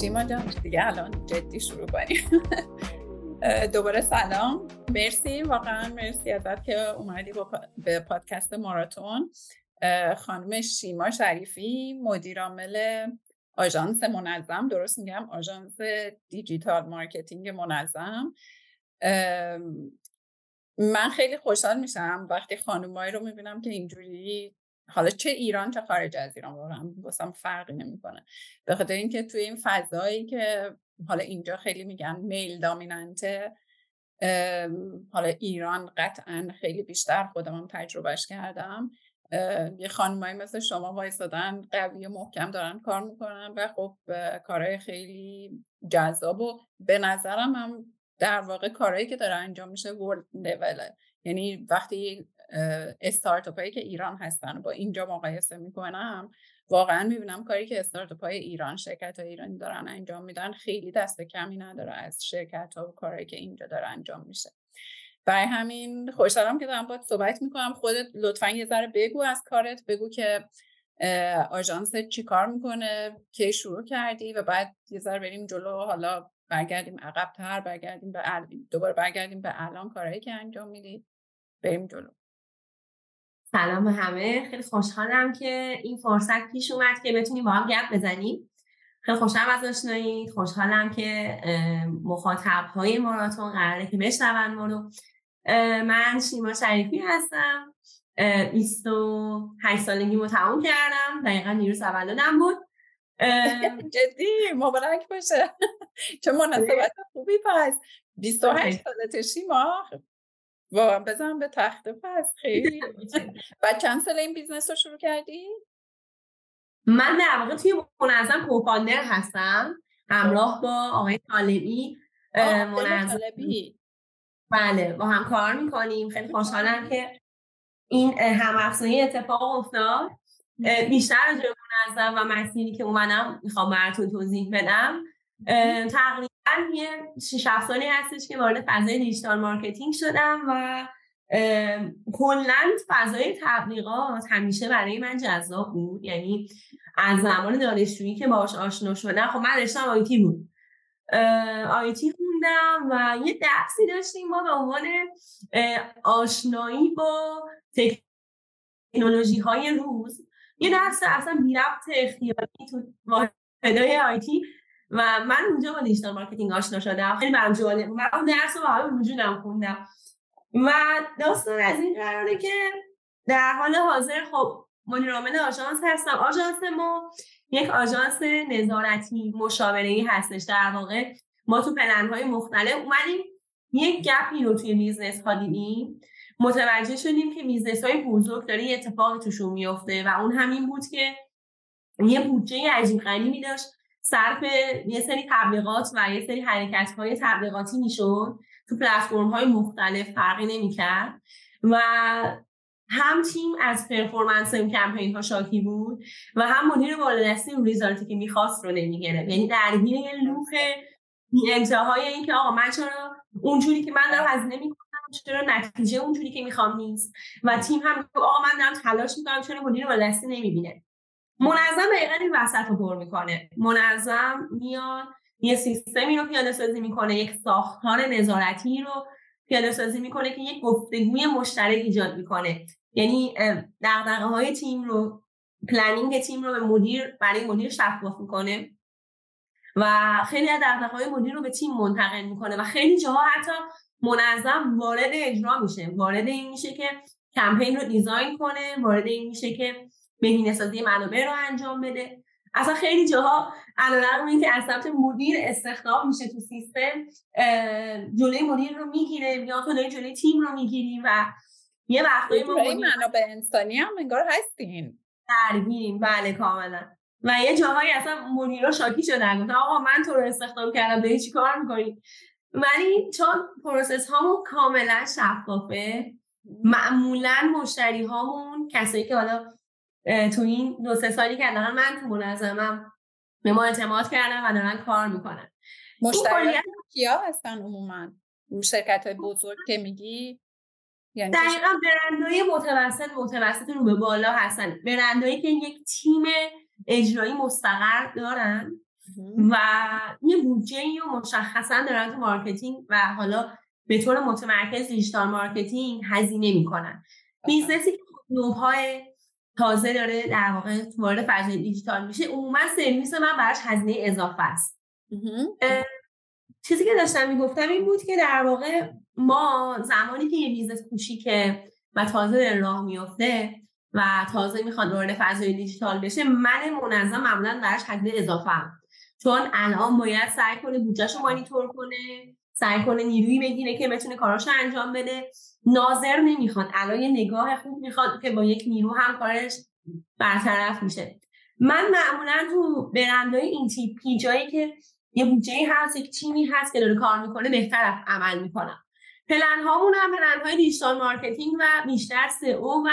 شیما جان دیگه الان جدی شروع کنیم. دوباره سلام. مرسی واقعا مرسی ازت که اومدی به پادکست ماراتون. خانم شیما شریفی مدیرعامل آژانس منظم. درست میگم آژانس digital marketing منظم. من خیلی خوشحال میشم وقتی خانمایی رو می‌بینم که اینجوری حالا چه ایران چه خارج از ایران واقعا واسم فرقی نمی‌کنه. به خاطر اینکه توی این فضایی که حالا اینجا خیلی میگن میل دامیننته حالا ایران قطعا خیلی بیشتر خودم هم تجربهش کردم. یه خانمایی مثل شما وایستادن قوی و محکم دارن کار می‌کنن و خب کارهای خیلی جذاب و به نظرم هم در واقع کارهایی که داره انجام میشه ورد لوله یعنی وقتی استارتاپ هایی که ایران هستن با اینجا مقایسه می‌کنم واقعا می‌بینم کاری که استارتاپ های ایران شرکت های ایرانی دارن انجام میدن خیلی دست کمی نداره از شرکت ها و کارهایی که اینجا داره انجام میشه. برای همین خوشحالم که دارم باید صحبت می‌کنم. خودت لطفا یه ذره بگو از کارت بگو که آژانس چی کار می‌کنه کی شروع کردی و بعد یه ذره بریم جلو. حالا برگردیم عقبتر برگردیم به دوباره برگردیم به الان کارهایی که انجام میدی. بریم جلو. سلام همه. خیلی خوشحالم که این فرصت پیش اومد که بتونیم با هم گپ بزنیم. خیلی خوشحالم از آشنایی خوشحالم که مخاطب های ماراتون قراره که بشنون ما رو. من شیما شریفی هستم. 28 سالگی رو تموم کردم. دقیقا نیروز تولدم بود. جدی مبارک باشه. چه مناسبت خوبی پس. 28 سالت شیما. واقعا بزن به تخته پس خیلی بعد چند سال این business رو شروع کردی؟ من در واقع توی منظم co-founder هستم. همراه با آقای طالبی منظم. بله با هم کار می‌کنیم. خیلی خوشحالم که این هم افزایی اتفاق افتاد. بیشتر از منظم و مسیری که اومدم می‌خوام براتون توضیح بدم. تقریبا یه 6 سالی هستش که وارد فضای digital marketing شدم و کلا فضای تبلیغات همیشه برای من جذاب بود. یعنی از زمان دانشجویی که باش آشنا شدم خب من رشتم IT بود IT خوندم و یه درسی داشتیم ما به عنوان آشنایی با تکنولوژی های روز. یه درس اصلا بی ربط اختیاری تو واحدهای IT و من اونجا با digital marketing آشنا شدم. خیلی برام جالب من اون درس رو با وجودم خوندم. و داستان از این قراره که در حال حاضر خب مدیر عامل آژانس هستم. آژانس ما یک آژانس نظارتی مشاوره هستش در واقع. ما تو پلن های مختلف اومدیم. یک gap ی رو توی business ها دیدیم. متوجه شدیم که business های بزرگ داره یه اتفاق توشون میفته و اون همین بود که یه بودجه عجیب غریبی داشت. صرف یه سری تبلیغات و یه سری حرکت های تبلیغاتی می‌شد. تو پلتفرم های مختلف فرقی نمی‌کرد. و هم تیم از پرفورمنس این کمپین ها شاکی بود و هم مدیر بالادستی اون ریزالتی که می‌خواست رو نمی‌گرفت. یعنی درگیر یه لوپ انتهای این که آقا من چرا اونجوری که من دارم هزینه می‌کنم چرا نتیجه اونجوری که می‌خوام نیست؟ و تیم هم آقا من دارم تلاش می‌کنم چرا مدیر بالادستی نمی‌بینه؟ منظم دقیقا این وسط رو پر می‌کنه. منظم میاد یه سیستمی رو پیاده سازی می‌کنه یک ساختار نظارتی رو پیاده سازی می‌کنه که یک گفتگوی مشترک ایجاد می‌کنه. یعنی دغدغه های تیم رو planning تیم رو به مدیر برای مدیر شفاف می‌کنه و خیلی از دغدغه های مدیر رو به تیم منتقل می‌کنه و خیلی جاها حتی منظم وارد اجرا میشه. وارد این میشه که کمپین رو دیزاین کنه وارد این میشه که بهینه سازی منابع رو انجام بده. اصلا خیلی جاها علیرغم اینکه از سمت مدیر استخدام میشه تو سیستم جلوی مدیر رو می‌گیره یا تو داری جلوی تیم رو می‌گیری و یه وقتایی ما این منابع انسانی هم انگار هستین. درگیریم. بله کاملا. و یه جاهایی اصلا مدیرا شاکی شدن گفتن آقا من تو رو استخدام کردم داری چی کار می‌کنی؟ ولی چون پروسس هامون کاملا شفافه معمولا مشتری هامون کسایی که حالا تو این دو سه سالی که الان من تو منظمم به ما اعتماد کردن و دارن کار می‌کنن. مشتریان کیا هستن عموما؟ شرکت های بزرگ که میگی؟ یعنی دقیقا برندهای متوسط متوسط رو به بالا هستن. برندهایی که یک تیم اجرایی مستقر دارن و یه بودجه و مشخصا دارن تو marketing و حالا به طور متمرکز digital marketing هزینه می‌کنن. business ی که نوپاهه تازه داره در واقع وارد فضای دیجیتال میشه. عموما سرویس من براش هزینه اضافه است. چیزی که داشتم می‌گفتم این بود که در واقع ما زمانی که یه business کوچیکه و تازه راه میفته و تازه می‌خواد وارد فضای دیجیتال بشه من منظم معمولا براش هزینه اضافه هم. چون الان باید سعی کنه بودجهش رو مانیتور کنه سعی کنه نیرویی بگیره که بتونه کاراشو انجام بده. ناظر نمی‌خواد الان یه نگاه خوب می‌خواد که با یک نیرو هم کارش برطرف میشه. من معمولا تو برندهای این تیپی جایی که یه بودجه هست یک تیمی هست که داره کار می‌کنه بهتر عمل می‌کنم. پلن هامون هم پلن های digital marketing و بیشتر او و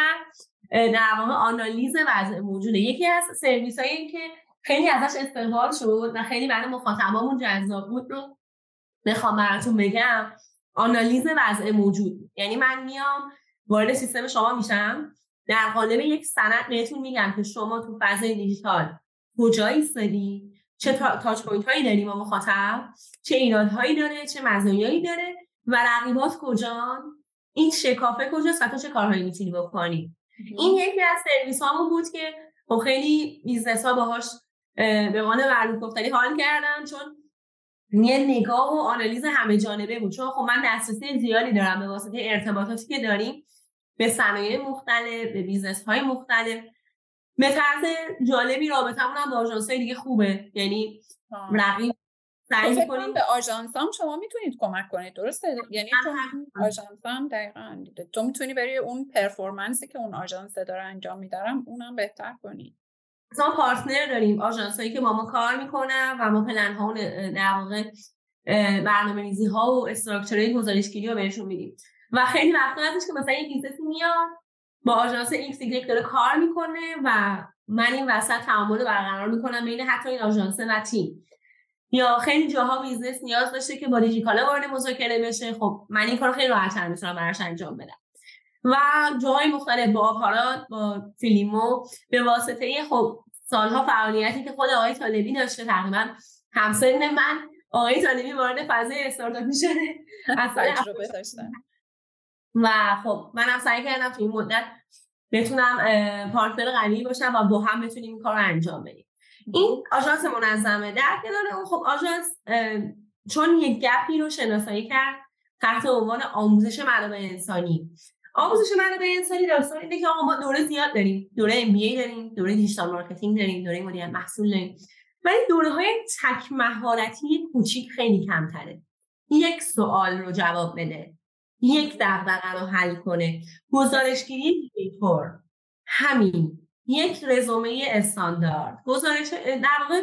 در واقع آنالیز وضع موجوده. یکی از سرویس هایی که خیلی ازش استقبال شد و خیلی برای مخاطبامون جذاب بود رو بخوام براتون بگم آنالیز وضع موجود. یعنی من میام وارد سیستم شما میشم. در قالب یک سند بهتون میگم که شما تو فضای دیجیتال کجا ایستادی چه touch point هایی داری با مخاطب؟ چه ایرادهایی داره؟ چه مزایایی داره؟ و رقیبات کجا این شکافه کجاست و تو چه کارهایی می‌تونی بکنی؟ این یکی از سرویس هامون بود که خب خیلی business ها باهاش به عنوان گفتنی حال کردن چون یه نگاه و آنالیز همه جانبه بود. چون خب من دسترسی زیادی دارم به واسطه ارتباطاتی که داریم به صنایع مختلف به business های مختلف. به طرز جالبی رابطمون هم با آژانس دیگه خوبه. یعنی رقیب سعی کنیم به آژانس هم شما می‌تونید کمک کنید. درسته؟ یعنی تو آژانس هم دقیقا تو می‌تونی برای اون performance ی که اون آژانس داره انجام میدارم اونم بهتر کنی. ما partner داریم آژانس هایی که با ما کار می‌کنن و ما پلن ها در واقع برنامه ریزی ها و structure های گزارشگیری رو بهشون میدیم. و خیلی وقتا هستش که مثلا یک business ی میاد با آژانس X داره کار می‌کنه و من این وسط تعامل برقرار می‌کنم بین حتی این آژانس و تیم. یا خیلی جاها business نیاز داشته که با دیجیکالا وارد مذاکره بشه. خب من این کار خیلی راحت‌تر می‌تونم براش انجام بدم. و جاهای مختلف با آپارات با فیلیمو به واسطه خب سالها فعالیتی که خود آقای طالبی داشته تقریبا همسن من آقای طالبی وارد فضای استارتاپی شده و خب منم سعی کردم تو این مدت بتونم partner قوی باشم و با هم بتونیم این کار رو انجام بدیم. این آژانس منظمه. در کنار اون خب آژانس چون یک gap ی رو شناسایی کرد تحت عنوان آموزش منابع انسانی. آموزش منابع انسانی داستان اینه که آقا ما دوره زیاد داریم دوره MBA داریم دوره digital marketing داریم دوره مدیریت محصول داریم. ولی دوره های تک مهارتی کوچیک خیلی کمتره. یک سوال رو جواب بده. یک دغدغه رو حل کنه. گزارشگیری دیتور همین. یک رزومه استاندارد. گزارش در واقع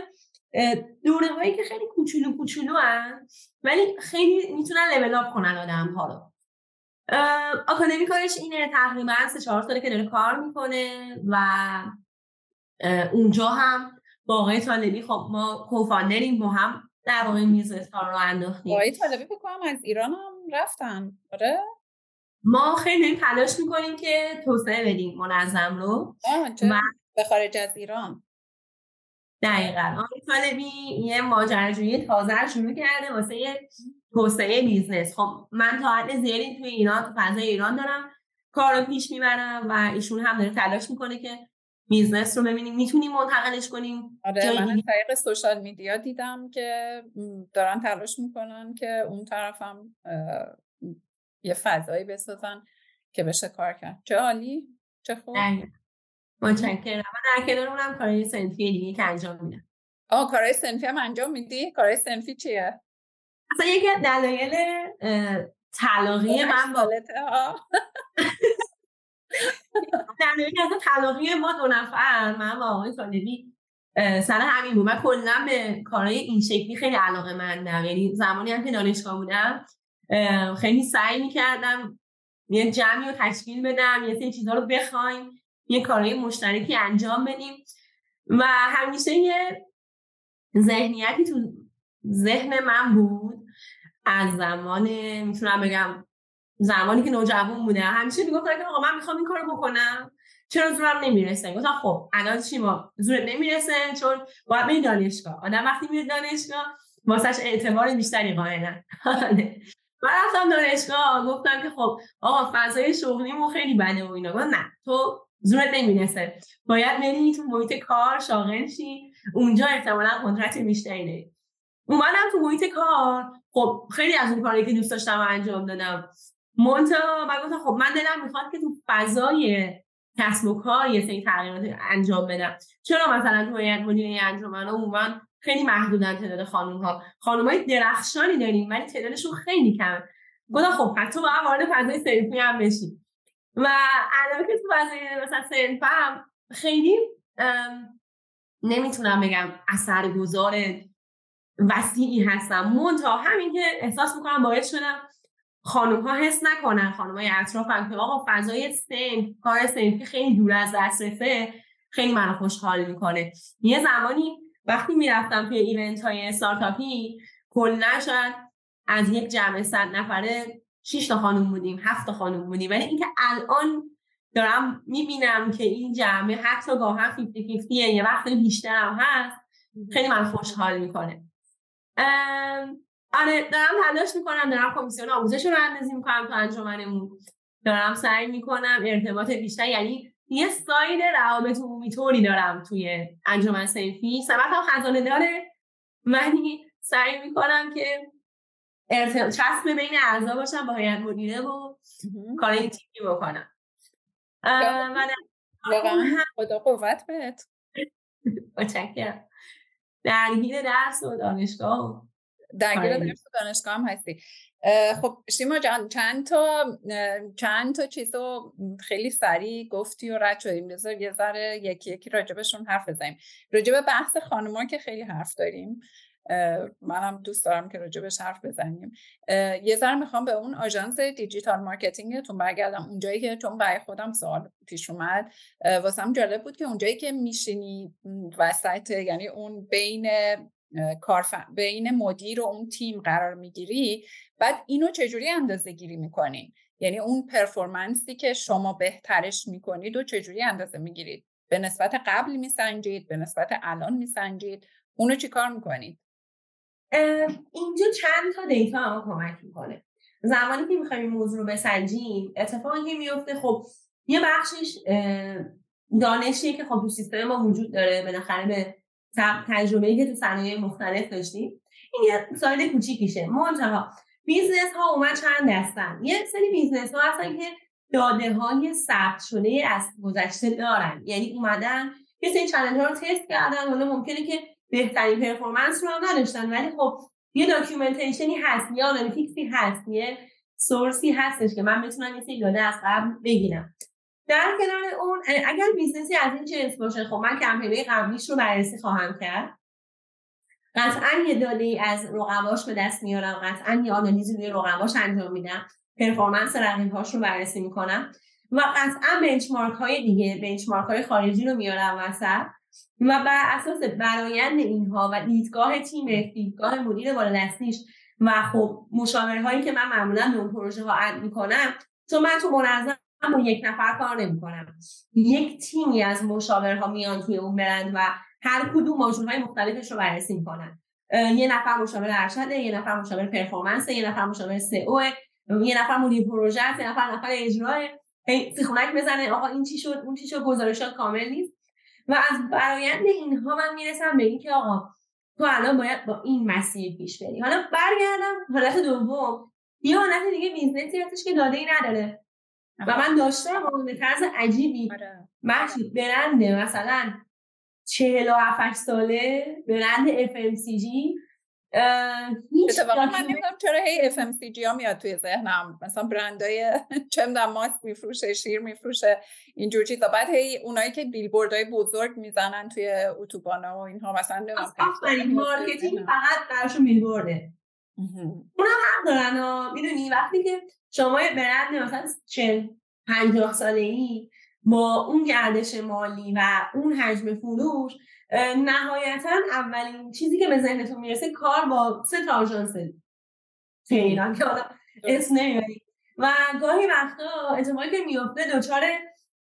دوره هایی که خیلی کوچولو کوچولو هن ولی خیلی می‌تونن لول اپ کنن آدم ها رو. آکادمی کارش اینه تقریبا سه چهار ساله که داره کار می‌کنه و اونجا هم با آقای طالبی خب ما کوفاندریم با هم در واقع میز رو انداختیم. آقای طالبی کنم از ایران هم رفتن آره؟ ما خیلی تلاش می‌کنیم که توسعه بدیم منظم رو. و به خارج از ایران. دقیقا. آقای طالبی یه ماجراجویی تازه شروع کرده واسه توسعه business. خب من تا حد زیادی توی ایران تو فضای ایران دارم کار رو پیش می‌برم و ایشون هم داره تلاش می‌کنه که business رو ببینیم. می‌تونیم منتقلش کنیم آره من طریق social media دیدم که دارن تلاش می‌کنن که اون طرفم یه فضایی بسازن که بشه کار کرد. چه عالی چه خوب. متشکرم. و در کنار اونم کارهای سنفی دیگه که انجام میدم. آه کارهای سنفی هم انجام میدی؟ کارهای سنفی چیه؟ اصلا یکی دلایل طلاقی من ها دلایل از طلاقی ما دو نفر من و آقای طالبی سر همین بود. من کلا به کارهای این شکلی خیلی علاقه مندم. یعنی زمانی هم که دانشگاه بودم خیلی سعی می‌کردم یه جمعی رو تشکیل بدم یه سری چیزها رو بخوایم یه کارهای مشترکی انجام بدیم. و همیشه یه ذهنیتی تو ذهن من بود از زمان می‌تونم بگم زمانی که نوجوان بودم همیشه می‌گفتم که آقا من می‌خوام این کارو بکنم. چرا زورم نمی‌رسه؟ گفتم خب الان چی ما؟ زور نمی‌رسه چون باید بری دانشگاه. آدم وقتی میره دانشگاه واسش اعتبار بیشتری قائلن. من رفتم دانشگاه گفتم که خب آقا فضای شغلیمون خیلی بده و اینا. نه تو زورت نمی‌رسه. باید بری تو محیط کار شاغل شی. اونجا احتمالا قدرت بیشتری داری. اومدم تو محیط کار. خب خیلی از اون کاری که دوست داشتم انجام دادم. مونتا من گفتم خب من دلم می‌خواد که تو فضای کسب و کار یه سری تغییرات انجام بدم. چرا مثلا تو هیئت مدیره انجمن عموما خیلی محدودن تعداد خانم ها خانم های درخشانی داریم ولی تعدادشون خیلی کمه. گفتم خب پس تو باید وارد فضای سنفی هم بشی. و علاوه که تو فضای مثلا سنفم خیلی نمی‌تونم بگم اثرگذار وسیعی هستم. منتها همین که احساس می‌کنم باعث شدم خانم ها حس نکنن خانم های اطرافم که آقا فضای سن کار که خیلی دور از دسترسه خیلی منو خوشحال می‌کنه. یه زمانی وقتی می‌رفتم توی ایونت های استارتاپی کلا شاید از یک جمع صد نفره 6 تا خانم بودیم هفت تا خانم بودیم. ولی اینکه الان دارم می‌بینم که این جمعه حتی گاه هم 50 یه وقت بیشتر هم هست خیلی من خوشحال می‌کنه. دارم تلاش می‌کنم دارم کمیسیون آموزش رو اندازی می‌کنم تو انجمنمون. دارم سعی می‌کنم ارتباط بیشتر یعنی یه ساید روابط عمومی طوری دارم توی انجمن سیفی سمت هم خزانه داره. ولی سعی می‌کنم که ارتباط چسب بین اعضا باشم با هیئت مدیره و کار این تیمی بکنم. خدا قوت بهت. متشکرم. درگیر درس و دانشگاه درگیر. درس و دانشگاه هم هستی. خب شیما جان چند تا چند تا چیز رو خیلی سریع گفتی و رد شدیم. بذار یه ذره یکی یکی راجبشون حرف بزنیم. راجب بحث خانوما که خیلی حرف داریم. منم دوست دارم که راجبش حرف بزنیم. یه ذره می‌خوام به اون آژانس digital marketing تون برگردم. اونجایی که چون برای خودم سوال پیش اومد واسم جالب بود که اونجایی که میشینی وسط یعنی اون بین کارف... بین مدیر و اون تیم قرار می‌گیری بعد اینو چجوری اندازه گیری می‌کنین یعنی اون پرفورمنسی که شما بهترش می‌کنید و چجوری اندازه می‌گیرید؟ به نسبت قبل میسنجید به نسبت الان میسنجید اونو چی کار می‌کنید؟ اینجا چند تا دیتا هم کمک می‌کنه. زمانی که می‌خوایم این موضوع رو بسنجیم اتفاقی که میفته خب یه بخشش دانشیه که خب تو سیستم ما وجود داره بالاخره به تجربه که تو صنایع مختلف داشتیم. این یه side کوچیکیشه. منتها business ها اومد چند دستن؟ یه سری business ها هستن که داده های ثبت شده از گذشته دارن. یعنی اومدن یه سری چالش ها رو تست کردن. حالا ممکنه که بهترین performance رو هم نداشتن. ولی خب یه documentation ی هست یا analytics ی هست یه source ی هستش که من بتونم یه سری داده از قبل بگیرم. در کنار اون اگر business ی از این جنس باشه خب من کمپین قبلیش رو بررسی خواهم کرد. قطعا یه داده از رقباش به دست میارم قطعا یه آنالیزی روی رقباش انجام میدم. performance رقیبهاش رو بررسی می‌کنم. و قطعا benchmark های دیگه benchmark های خارجی رو میارم وسط. و بر اساس برایند اینها و دیدگاه تیم دیدگاه مدیر بالادستیش و خب مشاورهایی که من معمولا به اون پروژه ها اد می‌کنم چون من تو منظم با یک نفر کار نمی‌کنم. یک تیمی از مشاورها میان توی اون برند و هر کدوم ماژول های مختلفش رو بررسی می‌کنن. یه نفر مشاور ارشده یه نفر مشاور پرفورمنس یه نفر مشاور سئو یه نفر مدیر پروژه یه نفر نفر اجرا. سیخونک بزنه آقا این چی شد اون چی شد گزارشات کامل نیست. و از برایند اینها من می‌رسم به اینکه آقا تو الان باید با این مسیر پیش بری. حالا برگردم حالت دوم. یه حالت دیگه business ی هستش که داده ای نداره. و من داشتم به طرز عجیبی. آره. برنده مثلا چهل و هفت ساله برند FMCG اتفاقا من نمی‌دونم چرا هی FMCG ها میاد توی ذهنم. مثلا برندای چه می‌دونم ماست میفروشه شیر میفروشه اینجور چیزا. بعد هی اونایی که بیلبوردهای بزرگ می‌زنن توی اتوبانا و اینها مثلا نمی‌دونم marketing فقط براشون بیلبورده. اونا هم دارن می‌دونی وقتی که شما یه برند مثلا چل پنجاه ساله ای با اون گردش مالی و اون حجم فروش نهایتا اولین چیزی که به ذهنتون می‌رسه کار با سه تا آژانس توی ایران که حالا اسم نمی‌بریم و گاهی وقتا اتفاقی که میفته دچار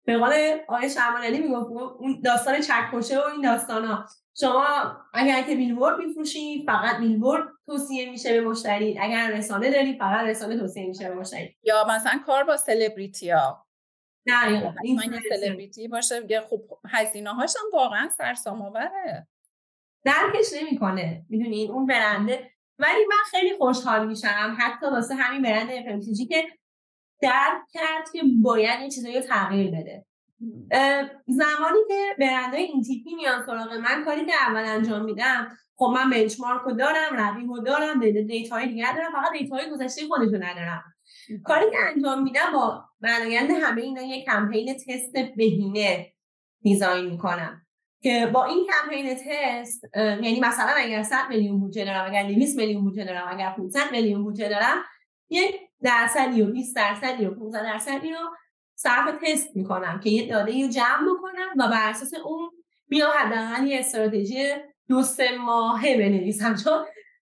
به قول آقای شمالانی می‌گفت اون داستان چکشه و این داستان ها شما اگر که بیلبورد میفروشید فقط بیلبورد توصیه میشه به مشتری. اگر رسانه داری فقط رسانه توصیه میشه به مشتری. یا مثلا کار با سلبریتی ها نه این سلبریتی باشه خب هزینه هاش هم واقعا سرسام آوره درکش نمی‌کنه می‌دونین اون برنده. ولی من خیلی خوشحال میشم حتی واسه همین برند FMCG که درک کرد که باید این چیزایی رو تغییر بده. زمانی که برندهای این تیپی میان سراغ من کاری که اول انجام میدم خب من بنچمارک رو دارم رقیب رو دارم های دیگر دارم فقط های گذشته خودش رو ندارم. کاری که انجام میدم با برآیند همه اینا یک کمپین تست بهینه دیزاین می‌کنم. که با این کمپین تست یعنی مثلا اگر 100 میلیون بودجه دارم اگر 200 میلیون بودجه دارم اگر 500 میلیون بودجه دارم یک درصدی و 20 درصدی و 15 درصدی رو صرف تست می‌کنم که یه داده رو جمع بکنم و بر اساس اون بیا حداقل یه استراتژی دو سه ماهه بنویسم. چون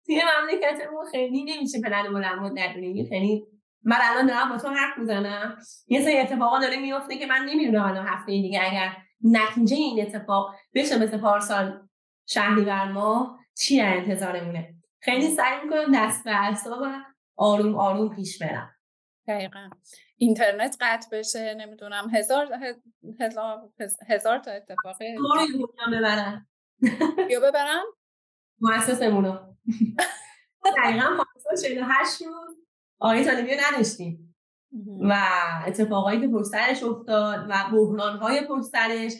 توی مملکتمون خیلی نمیشه پلن بلند مدت خیلی من الان دارم با تو حرف می‌زنم. یه سری اتفاقا داره میفته که من نمی‌دونم الان هفته دیگه اگر نتیجه این اتفاق بشه مثل پارسال شهریور ماه چی در انتظارمونه؟ خیلی سعی می‌کنم دست به و آروم آروم پیش برم. دقیقا. اینترنت قطع بشه نمی‌دونم هزار هزار, هزار تا اتفاق. ببرن یا ببرم؟ مؤسسمونو. دقیقا 48 روز. آقای طالبی نداشتیم. و اتفاقایی که پشترش افتاد و بحران های پشترش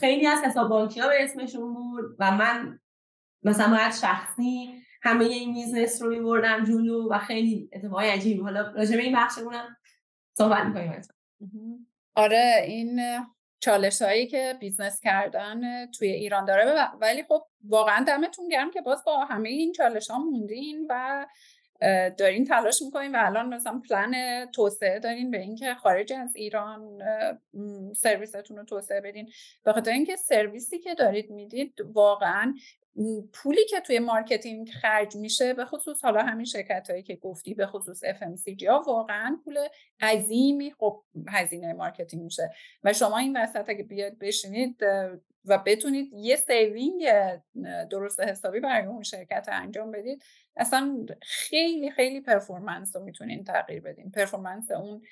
خیلی از حساب بانکی ها به اسمشون بود و من مثلا باید شخصی همه این business رو میبردم جلو و خیلی اتفاقی عجیبی. حالا راجع به این بخشمونم صحبت می‌کنیم آره این چالش هایی که business کردن توی ایران داره ولی خب واقعا دمتون گرم که باز با همه این چالش ها موندین و دارین تلاش می‌کنین و الان مثلا پلن توسعه دارین به اینکه خارج از ایران سرویستون رو توسعه بدین. به خاطر اینکه سرویسی که دارید می‌دید واقعا پولی که توی marketing خرج میشه به خصوص حالا همین شرکت هایی که گفتی به خصوص FMCG ها واقعا پول عظیمی خب هزینه marketing میشه. و شما این وسط اگه بیاد بشینید و بتونید یه saving درست حسابی برای اون شرکت انجام بدید اصلا خیلی خیلی performance رو می‌تونین تغییر بدین. performance اون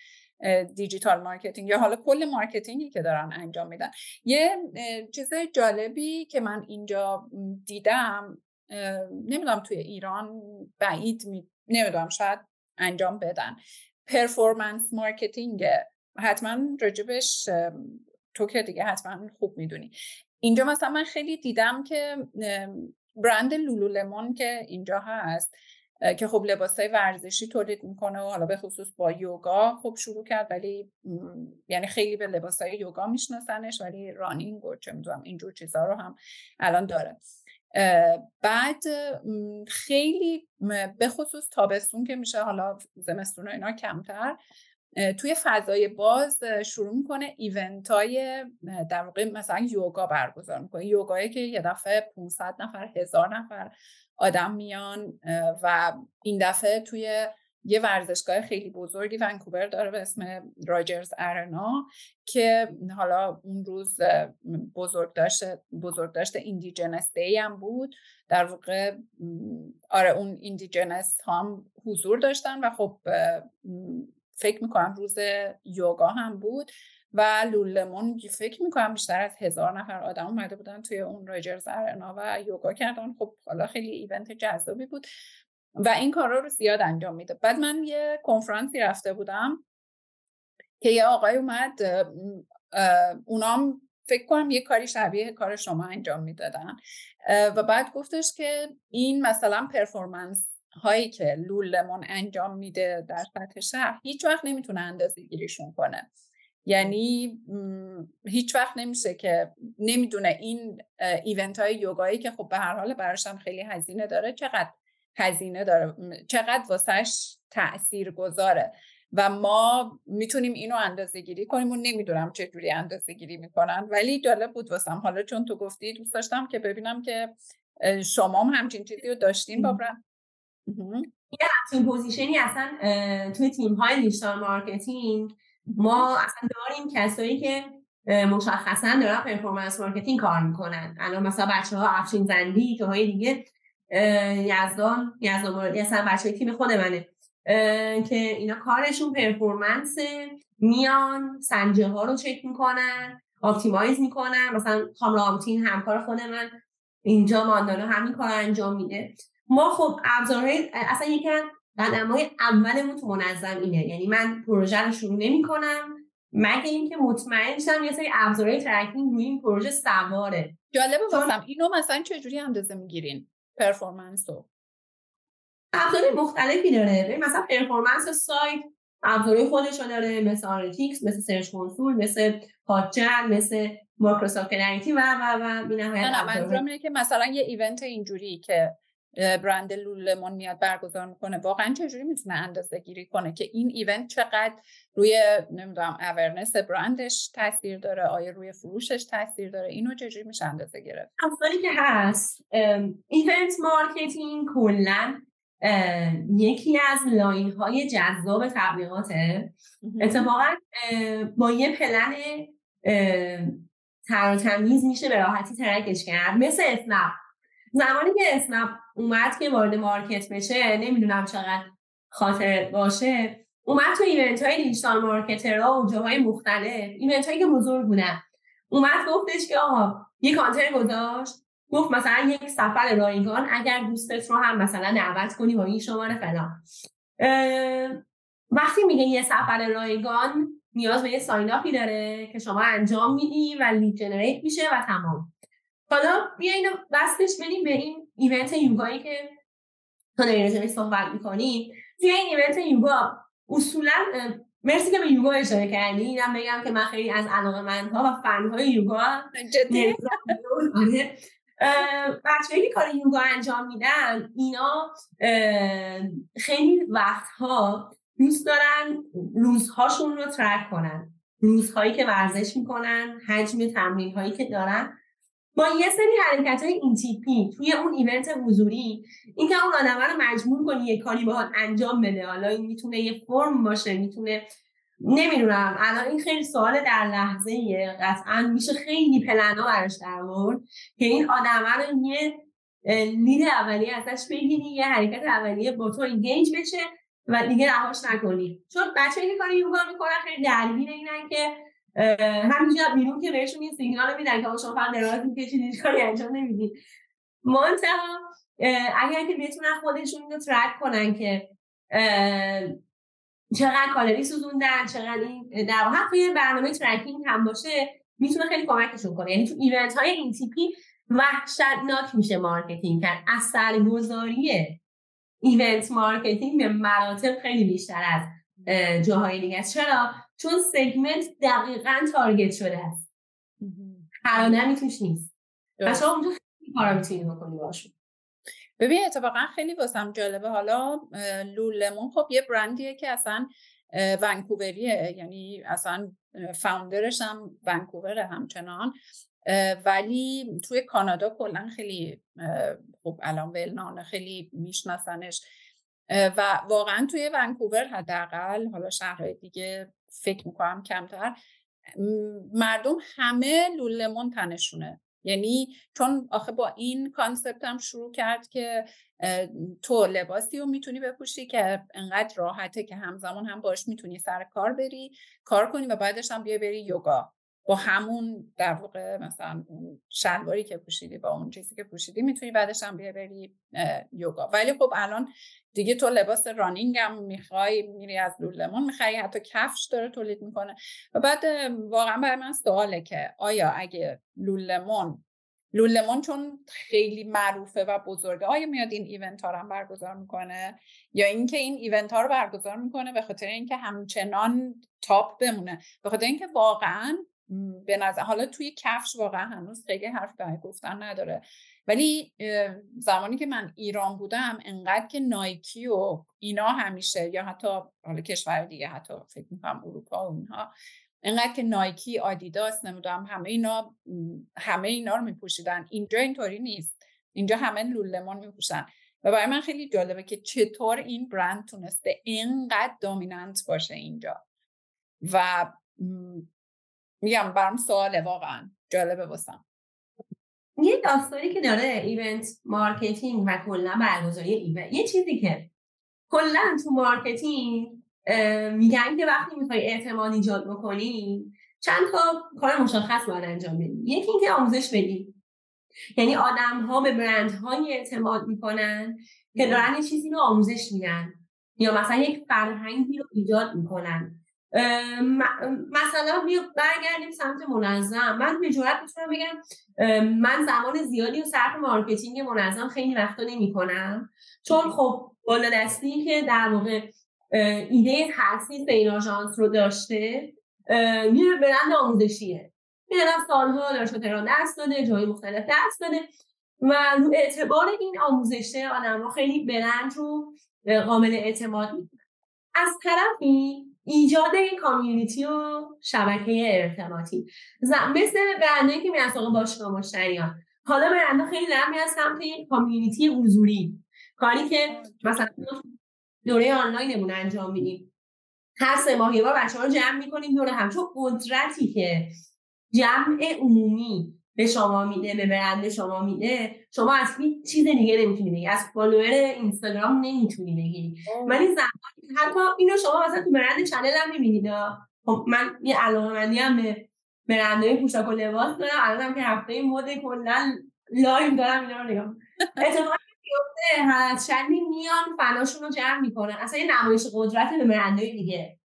digital marketing یا حالا کل marketing ی که دارن انجام میدن. یه چیز جالبی که من اینجا دیدم نمی‌دونم توی ایران بعید می... نمی‌دونم شاید انجام بدن. performance marketing حتما راجبش تو که دیگه حتما خوب می‌دونی. اینجا مثلا من خیلی دیدم که برند لولو که اینجا هست که خب لباس های ورزشی تولید می‌کنه و حالا به خصوص با یوگا خب شروع کرد ولی یعنی خیلی به لباس های یوگا میشناسنش ولی رانینگ و چه می‌دونم اینجور چیزها رو هم الان داره. بعد خیلی به خصوص تابستون که میشه حالا زمستون اینا کمتر توی فضای باز شروع می‌کنه ایونت های در واقع مثلا یوگا برگزار می‌کنه. یوگایی که یه دفعه 500 نفر هزار نفر آدم میان و این دفعه توی یه ورزشگاه خیلی بزرگی ونکوور داره به اسم Rogers Arena که حالا اون روز بزرگداشت بزرگداشت Indigenous Day هم بود. در واقع آره اون Indigenous هم حضور داشتن و خب فکر می‌کنم روز یوگا هم بود. و Lululemon فکر می‌کنم بیشتر از هزار نفر آدم اومده بودن توی اون Rogers Arena و یوگا کردن. خب حالا خیلی event جذابی بود و این کارا رو زیاد انجام میده. بعد من یه کنفرانسی رفته بودم که یه آقای اومد اونام فکر کنم یه کاری شبیه کار شما انجام می‌دادن. و بعد گفتش که این مثلا پرفورمنس هایی که لولمون انجام میده در سطح شهر هیچ وقت نمی‌تونه اندازه گیریشون کنه. یعنی هیچ وقت نمیشه که نمی‌دونه این event های یوگایی که خب به هر حال براشم خیلی هزینه داره چقدر هزینه داره؟ چقدر واسهش تاثیر گذاره و ما می‌تونیم اینو اندازه گیری کنیم و نمی‌دونم چه جوری اندازه گیری می‌کنن ولی جالب بود واسم. حالا چون تو گفتی دوست داشتم که ببینم که شما هم همچین چیزی رو داشتین با یه همچین position ی اصلا توی تیم های digital marketing ما اصلا داریم کسایی که مشخصا دارن performance marketing کار می‌کنن. الان مثلا بچه ها افشین زندی های دیگه یزدان یزدان اصلا بچه تیم خود منه. که اینا کارشون performance میان سنجه ها رو چک می‌کنن optimize می‌کنن. مثلا خانم رامتین همکار خود من اینجا ماندانا همین کار انجام میده. ما خب ابزارهای اصلا یکی از قدمهای اولمون تو منظم اینه. یعنی من پروژه رو شروع نمی کنم مگه اینکه مطمئن شم یه سری ابزارهای tracking روی این پروژه سواره. جالبه واسم. اینو مثلا چجوری اندازه می‌گیرین؟ performance رو. ابزار مختلفی داره. مثلا performance سایت ابزارهای خودش رو داره مثل Analytics مثل Search Console مثل Hotjar مثل Microsoft Clarity و و و. نه منظورم اینه که مثلا یه event اینجوری که برند Lululemon میاد برگزار می‌کنه. واقعا چجوری می‌تونه اندازه گیری کنه که این event چقدر روی نمی‌دونم awareness برندش تاثیر داره؟ آیا روی فروشش تاثیر داره؟ اینو چجوری میشه اندازه گرفت؟ افضالی که هست event marketing کلا یکی از line های جذاب تبلیغاته. اتفاقا با یه پلن تر تمیز میشه به راحتی track ش کرد. مثل اسنپ زمانی که اسنپ اومد که وارد market بشه نمی‌دونم چقدر خاطر باشه اومد تو event های digital marketer ها و جاهای مختلف event هایی که بزرگ بودن اومد گفتش که آقا یه کانتر گذاشت گفت مثلا یک سفر رایگان اگر دوستت رو هم مثلا دعوت کنی با این شماره فلان. وقتی میگه یه سفر رایگان نیاز به یه sign up ی داره که شما انجام میدی و lead generate میشه و تمام. حالا بیا اینو بستش بدیم به این event یوگایی که تو داری صحبت می‌کنی. توی این ایونت یوگا. اصولا مرسی که به یوگا اشاره کردی. اینم بگم که من خیلی از علاقه مندها و فنهای یوگا جدی؟ بچه‌ای که کار یوگا انجام میدن اینا خیلی وقتها دوست دارن روزهاشون رو ترک کنن. روزهایی که ورزش می‌کنن حجم تمرین هایی که دارن. با یه سری حرکت های این تیپی توی اون ایونت حضوری اینکه اون آدم رو مجبور کنی یه کاری باهات انجام بده. حالا این می‌تونه یه فرم باشه می‌تونه نمی‌دونم. الان این خیلی سوال در لحظه ایه قطعا میشه خیلی پلنا براش در که این آدم رو یه لید اولیه ازش بگیری یه حرکت اولیه با تو اینگیج بشه و دیگه رهاش نکنی. چون بچه که کاری یوگا می‌کنن خیلی درگیر اینن که همینجا بیرون که بهشون این سیگنال میدن که شما فقط دراز می‌کشید کاری انجام نمی‌دید. منتها اگر که بتونن خودشون رو track کنن که چقدر کالری سوزوندن چقدر این در واقع توی برنامه tracking هم باشه می‌تونه خیلی کمکشون کنه. یعنی تو event های این تیپی وحشتناک میشه marketing کرد. اثرگذاری event marketing به مراتب خیلی بیشتر از جاهای دیگه چرا؟ چون سگمنت دقیقا تارگت شده است. پرانه توش نیست. و شما اونجا خیلی کارا می‌تونی بکنی باشون. ببین اتفاقا خیلی واسم جالبه. حالا لولمون خب یه برندیه که اصلا ونکووریه. یعنی اصلا فاوندرش هم ونکووره همچنان. ولی توی کانادا کلا خیلی خب الان ولنانه خیلی میشناسنش. و واقعا توی ونکوور حداقل حالا شهرهای دیگه فکر می‌کنم کمتر. مردم همه لولمون تنشونه. یعنی چون آخه با این کانسپت هم شروع کرد که تو لباسی رو می‌تونی بپوشی که انقدر راحته که همزمان هم باش می‌تونی سر کار بری کار کنی و بعدش هم بیا بری یوگا. با همون در واقع مثلا اون شلواری که پوشیدی با اون چیزی که پوشیدی می‌تونی بعدش هم بیا بری یوگا. ولی خب الان دیگه تو لباس running هم می‌خوای میری از Lululemon می‌خوای حتی کفش داره تولید می‌کنه. و بعد واقعا برای من سواله که آیا اگه Lululemon Lululemon چون خیلی معروفه و بزرگه آیا میاد این event ها رو هم برگزار می‌کنه؟ یا اینکه این event ها رو برگزار می‌کنه به خاطر اینکه همچنان top بمونه؟ به خاطر اینکه واقعا به نظر حالا توی کفش واقعا هنوز خیلی حرف برای گفتن نداره. ولی زمانی که من ایران بودم انقدر که نایکی و اینا همیشه یا حتی حالا کشور دیگه حتی فکر می‌کنم اروپا و اینها انقدر که نایکی آدیداس نمی‌دونم همه اینا همه اینا رو میپوشیدن. اینجا اینطوری نیست. اینجا همه لولمون میپوشن. و برای من خیلی جالبه که چطور این برند تونسته اینقدر دامیننت باشه اینجا. و میگم برام سواله واقعا جالبه واسم. یه داستانی که داره event marketing و کلا برگزاری event یه چیزی که کلا تو marketing میگن که وقتی می‌خوای اعتماد ایجاد بکنی چند تا کار مشخص باید انجام بدی. یکی اینکه آموزش بدی. یعنی آدم ها به برند های اعتماد می‌کنن که دارن یه چیزی رو آموزش میدن. یا مثلا یک فرهنگی رو ایجاد می‌کنن. مثلا برگردیم سمت منظم. من به جورت می‌تونم بگم من زمان زیادی و صرف مارکتینگ منظم خیلی وقتا نمی کنم چون خب بالا دستی که در واقع ایده تاسیس این آژانس رو داشته یه برند آموزشیه. می‌دونم سالها در شتران دست داده جای مختلف دست داده و رو اعتبار این آموزشه آدم خیلی برند رو قابل اعتماد می‌کنن. از طرفی ایجاد این کامیونیتی و شبکه ارتباطی مثل برندهایی که میرن سراغ باشگاه مشتریان. حالا برندها خیلی دارن میرن سمت این کامیونیتی حضوری. کاری که مثلا دوره آنلاینمون انجام میدیم. هر سه ماه بار بچه ها رو جمع می‌کنیم دوره هم چون قدرتی که جمع عمومی به شما میده به برند شما میده. شما از هیچ چیز دیگه نمی‌تونی بگی. از فالوور اینستاگرام نمی‌تونی بگی. ولی زمانی حتی اینو شما مثلا تو برند چنل هم می‌بینید. خب من یه علاقه مندی هم به برندهای پوشاک و لباس دارم. الانم که هفته مد کلا live دارم اینا رو نگاه اتفاقی میفته هر چندی میان فناشون رو جمع می‌کنن. اصلا یه نمایش قدرت به برندهای دیگه.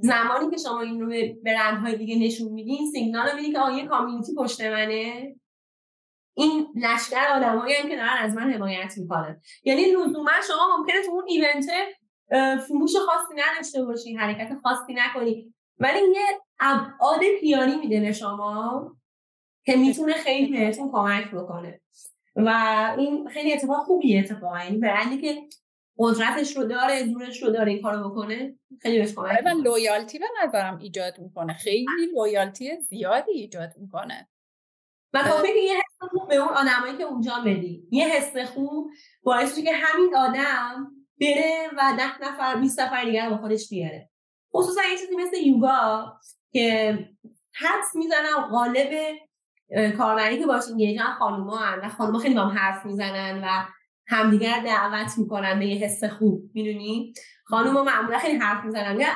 زمانی که شما این رو به برندهای دیگه نشون میدین سیگنال رو که آقا یه community پشت منه. این لشکر آدمایی که دارن از من حمایت می‌کنن. یعنی لزوما شما ممکنه تو اون event فروش خاصی نداشته باشی حرکت خاصی نکنی. ولی یه ابعاد پیانی میده به شما که می‌تونه خیلی بهتون کمک بکنه. و این خیلی اتفاق خوبیه اتفاقا. یعنی برندی که قدرتش رو داره زورش رو داره این کارو بکنه. خیلی بهش کمک آره، لویالتی به نظرم ایجاد می‌کنه. خیلی لویالتی زیادی ایجاد می‌کنه. و خب. یه حس خوب به اون آدمایی که اونجا بدی یه حس خوب باعث که همین آدم بره و ده نفر 20 نفر دیگر با خودش بیاره. خصوصا یه چیزی مثل یوگا که حدس می‌زنم غالب کاربری که باشین یه جان خانوما و خانوما خیلی با هم حرف می‌زنن و همدیگر دعوت می‌کنن به یه حس خوب می‌دونی؟ خانوما معمولا خیلی حرف می‌زنن یا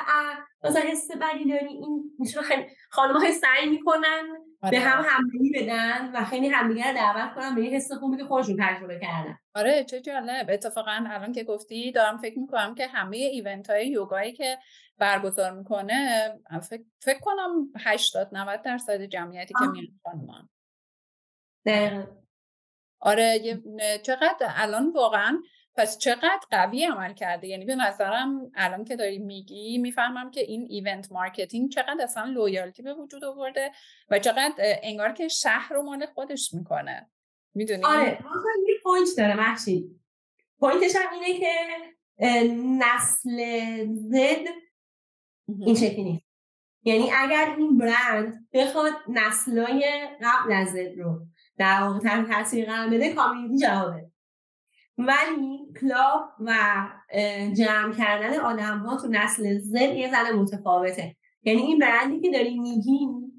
مثلا حس بدی داری؟ این می‌تونه خیلی خانوما خیلی سعی می‌کنن به آره. هم همدلی بدن و خیلی همدیگر دعوت کنن به یه حس خوبی که خودشون تجربه کردن. آره چه جالب. اتفاقا الان که گفتی دارم فکر می‌کنم که همه event های یوگایی که برگزار می‌کنه فکر, فکر کنم 80 90 درصد جمعیتی که میان خانمان آره چقدر الان واقعا پس چقدر قوی عمل کرده؟ یعنی به نظرم الان که داری میگی می‌فهمم که این event marketing چقدر اصلا loyalty به وجود آورده و چقدر انگار که شهر رو مال خودش می‌کنه. می‌دونی؟ آره یه point داره مهشید point ش هم اینه که نسل Z این شکلی نیست. یعنی اگر این برند بخواد نسلای قبل از Z رو در واقع تحت تاثیر قرار بده community جوابه. ولی club و جمع کردن آدم ها تو نسل Z یه ذره متفاوته. یعنی این برندی که داری میگیم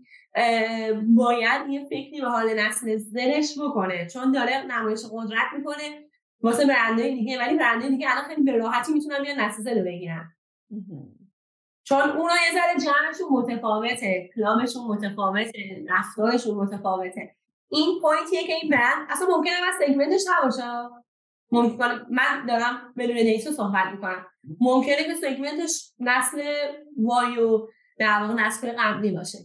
باید یه فکری به حال نسل زرش بکنه. چون داره نمایش قدرت می‌کنه واسه برندهای دیگه ولی برندهای دیگه الان خیلی به راحتی می‌تونن بیان نسل زد رو بگیرن. چون اونا یه ذره جمعشون متفاوته کلابشون متفاوته رفتارشون متفاوته. این پوینتیه که این برند اصلا ممکنه از سگمنتش نباشه ممکنه من دارم بدون دیتا صحبت می‌کنم. ممکنه که segment ش نسل Y و در واقع نسل قبلی باشه.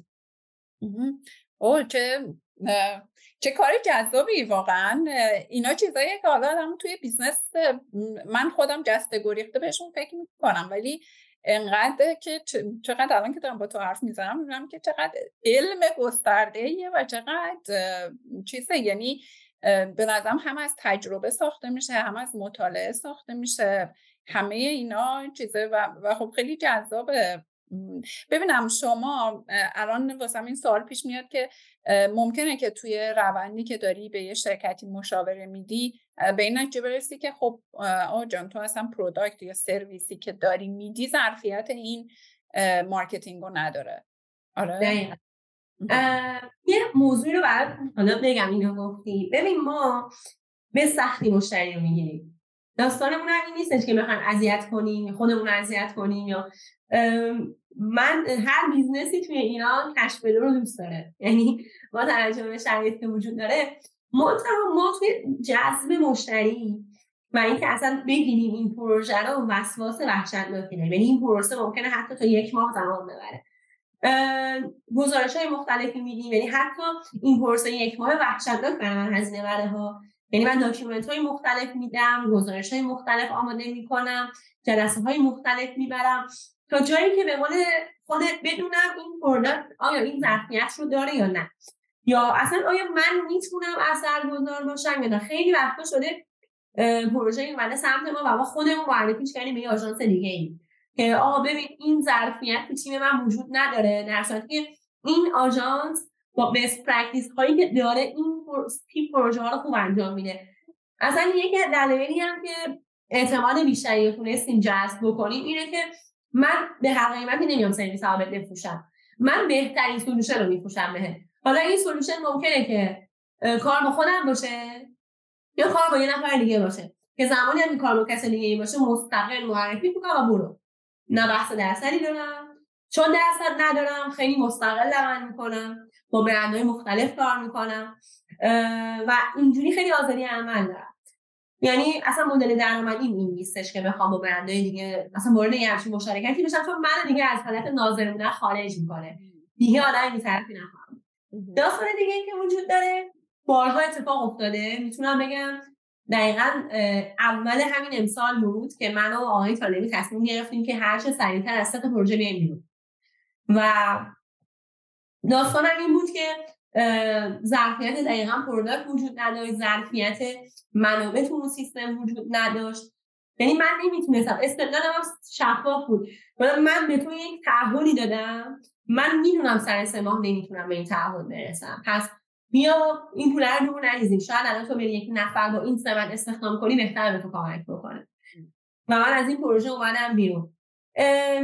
او چه چه کار جذابی واقعا. اینا چیزایی که حالا توی business من خودم جسته گریخته بهشون فکر می‌کنم ولی انقدر که چقدر الان که دارم با تو حرف می‌زنم می‌بینم که چقدر علم گسترده و چقدر چیزه. یعنی به نظرم هم از تجربه ساخته میشه هم از مطالعه ساخته میشه همه اینا چیزه و, و خب خیلی جذابه. ببینم شما الان واسه این سوال پیش میاد که ممکنه که توی روندی که داری به یه شرکتی مشاوره میدی به این نتیجه برسی که خب آقا جان تو اصلا product یا سرویسی که داری میدی ظرفیت این marketing رو نداره. آره؟ یه موضوعی رو بعد حالا بگم اینو گفتی. ببین ما به سختی مشتری رو می‌گیریم. داستانمون این نیستش که بخوایم اذیت کنیم خودمون اذیت کنیم یا من هر business ی توی ایران cash flow رو دوست داره. یعنی با توجه به شرایطی که وجود داره ما ما توی جذب مشتری و اینکه اصلا بگیریم این پروژه رو وسواس وحشتناکی داریم یعنی این پروسه ممکنه حتی تا یک ماه زمان ببره. گزارش های مختلفی میدیم یعنی حتی این پروسه یک ماه وحشتناک برای من هزینه بره ها یعنی من document های مختلف میدم گزارش های مختلف آماده می‌کنم جلسه های مختلف می‌برم. تا جایی که به من خودت بدونم این product آیا این ظرفیت رو داره یا نه. یا اصلا آیا من می‌تونم اثرگذار باشم یا نه. خیلی وقتا شده پروژه اومده سمت ما و ما خودمون معرفیش کردیم به آژانس دیگه ای که آقا ببین این ظرفیت تو تیم من وجود نداره. در صورتی که این آژانس با best practice هایی که داره این تیپ پروژه ها رو خوب انجام میده. اصلا یکی از دلایلی هم که اعتماد بیشتری تونستیم جذب بکنیم اینه که من به هر قیمتی نمیام سرویس ها بفروشم. من بهترین solution رو میفروشم بهت حالا این solution ممکنه که کار با خودم باشه یا کار با یه نفر دیگه باشه. که زمانی هم کار با کسی دیگه باشه مستقل معرفی می‌کنم و برو. نه بحث درصدی دارم. چون درصد ندارم خیلی مستقل عمل می‌کنم. با برندهای مختلف کار می‌کنم. و اینجوری خیلی آزادی عمل دارم. یعنی اصلا مدل درآمدی این نیستش که بخوام با برندهای دیگه اصلا مورد یه همچین مشارکتی بشم چون من دیگه از حالت ناظر بودن خارج می‌کنه. دیگه آدم این طرفی نخواهم. داستان دیگه که وجود داره بارها اتفاق افتاده. می‌تونم بگم دقیقا اول همین امسال بود که من و آقای طالبی تصمیم گرفتیم که هر چه سریعتر از سطح پروژه بیایم بیرون. و داستانم این بود که ظرفیت دقیقا پروداکت وجود نداشت ظرفیت منابع تو اون سیستم وجود نداشت. یعنی من نمی‌تونستم. استدلالم هم شفاف بود. من به تو یک تعهدی دادم. من می‌دونم سر سه ماه نمی‌تونم به این تعهد برسم. پس بیا این پول رو دور نریزیم. شاید الان تو بری یک نفر با این ثمن استخدام کنی بهتر به تو کمک بکنه. و من از این پروژه اومدم بیرون.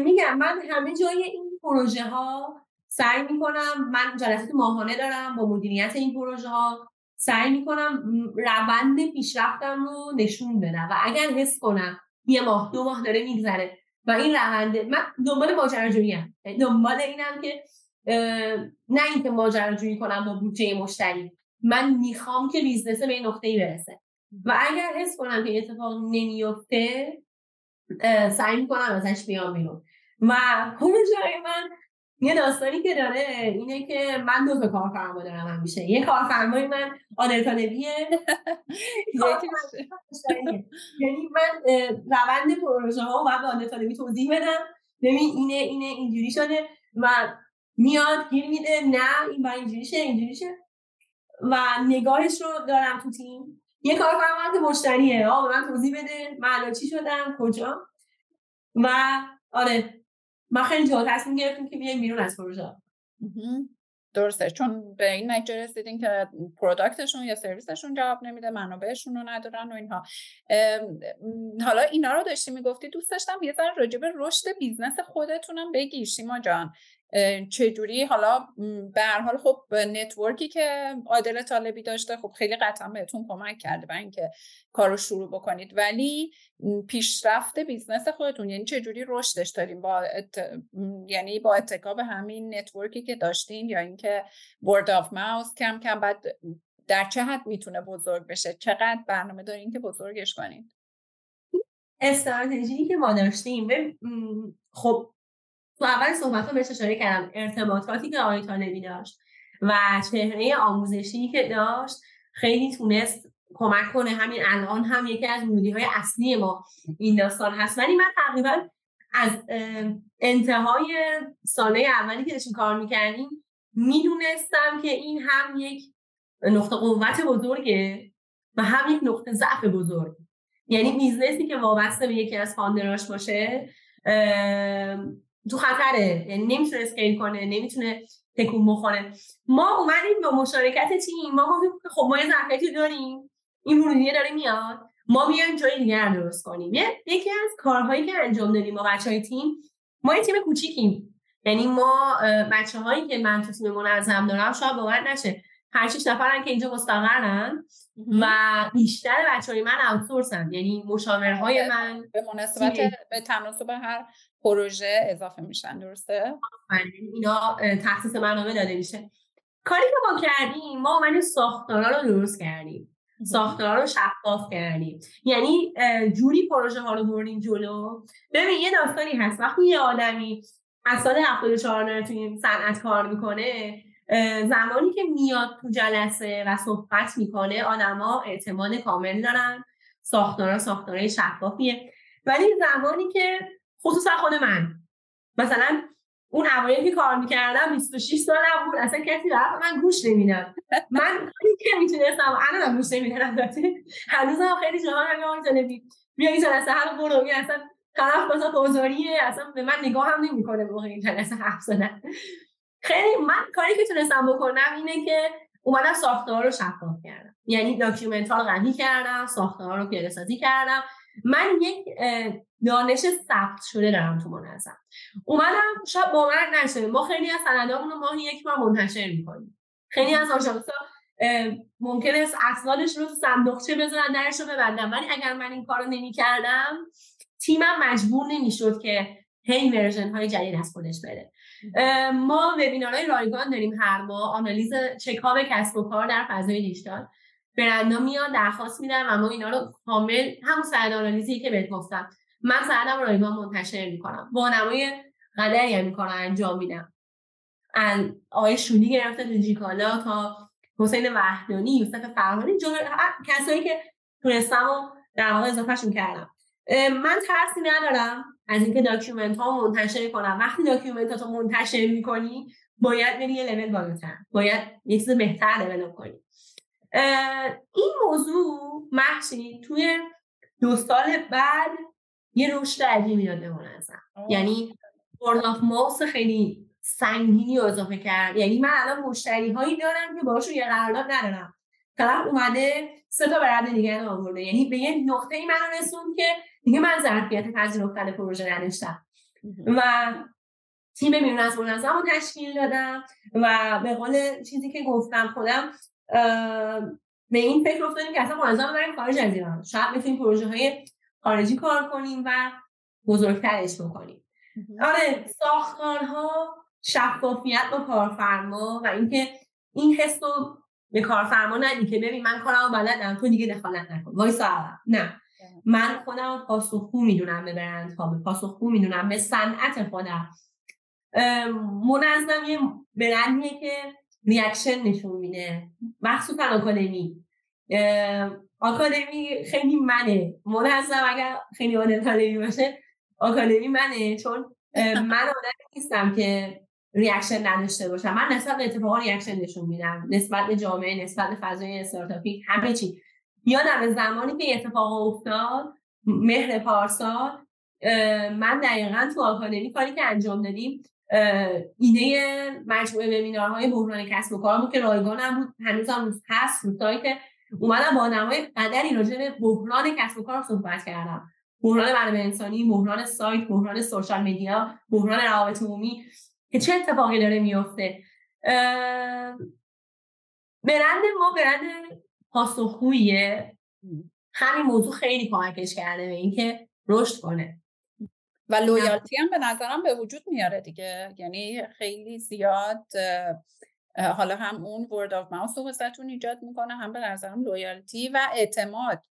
میگم من همه جای این پروژه ها سعی می‌کنم من جلسات ماهانه دارم با مدیریت این پروژه ها سعی می‌کنم روند پیشرفتم رو نشون بدم و اگر حس کنم یه ماه دو ماه داره میگذره و این روند من دنبال ماجراجویی ام. دنبال اینم که نه اینکه ماجراجویی کنم با بودجه مشتری من می‌خوام که business به این نقطه ای برسه. و اگر حس کنم که اتفاق نمیفته سعی می‌کنم ازش بیام بیرون. و جای من یه داستانی که داره اینه که من دو تا کارفرما دارم همیشه. یه کارفرمای من آدرتانویه یعنی من روند پروژه ها و به آدرتانوی توضیح بدم. ببین اینه اینه اینجوری شده و میاد گیر میده. نه این با اینجوری شه اینجوری شه. و نگاهش رو دارم تو تیم. یه کار کنم که مشتریه. آه من توضیح بده. من چی شدم؟ کجا؟ و آره. ما خیلی جا تصمیم گرفتیم که بیایم بیرون از پروژه. درسته. چون به این نتیجه رسیدین که پروداکتشون یا سرویسشون جواب نمیده منابعشون رو ندارن و اینها. حالا اینا رو داشتی می‌گفتی دوست داشتم یه ذره راجع به رشد business خودتونم بگی شیما جان. چجوری؟ حالا به هر حال خب network ی که عادل طالبی داشته خب خیلی قطعا بهتون کمک کرده برای اینکه کار رو شروع بکنید. ولی پیشرفت business خودتون یعنی چجوری رشدش دادین؟ با یعنی با اتکا به همین network ی که داشتین یا اینکه word of mouth کم کم بعد در چه حد می‌تونه بزرگ بشه؟ چقدر برنامه دارین که بزرگش کنین؟ استراتژی که ما داشتیم خب تو اول صحبت بهش اشاره کردم ارتباطاتی که آقای طالبی داشت و چهره آموزشی که داشت خیلی تونست کمک کنه. همین الان هم یکی از ورودی های اصلی ما این داستان هست. ولی من تقریبا از انتهای ساله اولی که داشتیم کار می‌کردیم می‌دونستم که این هم یک نقطه قوت بزرگه و هم یک نقطه ضعف بزرگ یعنی business ی که وابسته به یکی از founder اش باشه تو خطره. یعنی نمی‌تونه scale کنه نمی‌تونه تکون بخوره. ما اومدیم با مشارکت تیم. ما گفتیم که خب ما یه ظرفیتی داریم. این ورودیه داره میاد. ما بیایم جای دیگر درست کنیم. یکی از کارهایی که انجام دادیم با بچه های تیم ما یه تیم کوچیکیم. یعنی ما بچه هایی که من تو تیم منظم دارم شاید باور نشه. هر شش نفرن که اینجا مستقرن و بیشتر بچه های من اوتسورسن یعنی مشاورهای من به مناسبت به تناسب هر پروژه اضافه میشن درسته؟ اینا تخصیص منابع داده میشه. کاری که ما کردیم ما اومدیم ساختارا رو درست کردیم. ساختارا رو شفاف کردیم. یعنی جوری پروژه ها رو بردیم جلو. ببین یه داستانی هست. وقتی یه آدمی از سال 74 توی این صنعت کار می‌کنه زمانی که میاد تو جلسه و صحبت می‌کنه آدما اعتماد کامل دارن. ساختارا ساختارای شفافیه. ولی زمانی که خصوصا خود من. مثلا اون اوایل که کار می‌کردم 26 سالم بود اصلا کسی رفت من گوش نمیدم من که می‌تونستم الانم گوش نمیدم. البته هنوزم خیلی جاها میگم طالبی بیا این جلسه هر برو. اصلا طرف مثلا بازاریه اصلا به من نگاه هم نمی‌کنه موقع این جلسه حرف زدن. خیلی من کاری که تونستم بکنم اینه که اومدم ساختار رو شفاف کردم. یعنی document ها رو غنی کردم ساختار رو پیاده سازی کردم. من یک دانش ثبت شده دارم تو منظم. اومدم شاید باور نشه ما خیلی از سندامون رو ماهی یک بار منتشر می‌کنیم. خیلی از آژانس‌ها ممکنه است اسنادش رو تو صندوقچه بذارن درش رو ببندم ولی اگر من این کارو نمی‌کردم تیمم مجبور نمی‌شد که هی version های جدید از خودش بده ما وبینارهای رایگان داریم هر ماه. آنالیز چکاپ کسب و کار در فضای دیجیتال. برندا میان درخواست میدن و ما اینا رو کامل همون سند آنالیزی که بهت گفتم. من سندم رایگان منتشر می‌کنم. با نمای قدری هم می‌کنم انجام میدم. آقای شونی گرفته تا دیجیکالا تا حسین وحدانی یوسف فرهانی کسایی که تونستم و در واقع اضافهشون کردم. من ترسی ندارم از اینکه document ها منتشر کنم. وقتی document ها منتشر می‌کنی باید بری یه لول بالاتر. باید یه چیز بهتر develop کنی. این موضوع محشی توی دو سال بعد یه رشد عجیبی داده منظم یعنی بورد آف ماوس خیلی سنگینی اضافه کرد. یعنی من الان مشتری هایی دارم که باشون یه قرارداد ندارم. طرف اومده سه تا برنده دیگه آورده. یعنی به یه نقطه ای منو رسون که دیگه من ظرفیت پذیرفتن پروژه نداشتم. و تیم میمون از منظم رو تشکیل دادم و به قول چیزی که گفتم خودم به این فکر افتادیم که اصلا منظم بریم خارج از ایران. شاید می‌تونیم پروژه های خارجی کار کنیم و بزرگترش بکنیم. آره ساختارها شفافیت با کارفرما و اینکه این حس رو به کارفرما ندی که ببین من کارمو بلدم تو دیگه دخالت نکن. وایسا. نه. من خودم پاسخگو می‌دونم به برندها به پاسخگو می‌دونم به صنعت خودم. منظم یه برندیه که reaction نشون میده. مخصوصا آکادمی آکادمی خیلی منه. منظم اگر خیلی آدم باشه آکادمی منه. چون من آدم نیستم که reaction نداشته باشم. من نسبت به اتفاقا reaction نشون میدم. نسبت به جامعه نسبت به فضای استارتاپی همه چی. یادم زمانی که اتفاق افتاد مهر پارسال من دقیقا تو آکادمی کاری که انجام دادیم ایده مجموعه وبینارهای بحران کسب و کار بود که رایگان هم بود. هنوز هم هست رو سایت اومدم با نمای قدری راجع به بحران کسب و کار صحبت کردم. بحران منابع انسانی بحران سایت بحران سوشال میدیا بحران روابط عمومی که چه اتفاقی داره میفته. برند ما برند پاسخگوییه. همین موضوع خیلی کمکش کرده به اینکه رشد کنه. و loyalty هم به نظرم به وجود میاره دیگه. یعنی خیلی زیاد حالا هم اون word of mouth رو ایجاد می‌کنه هم به نظرم loyalty و اعتماد.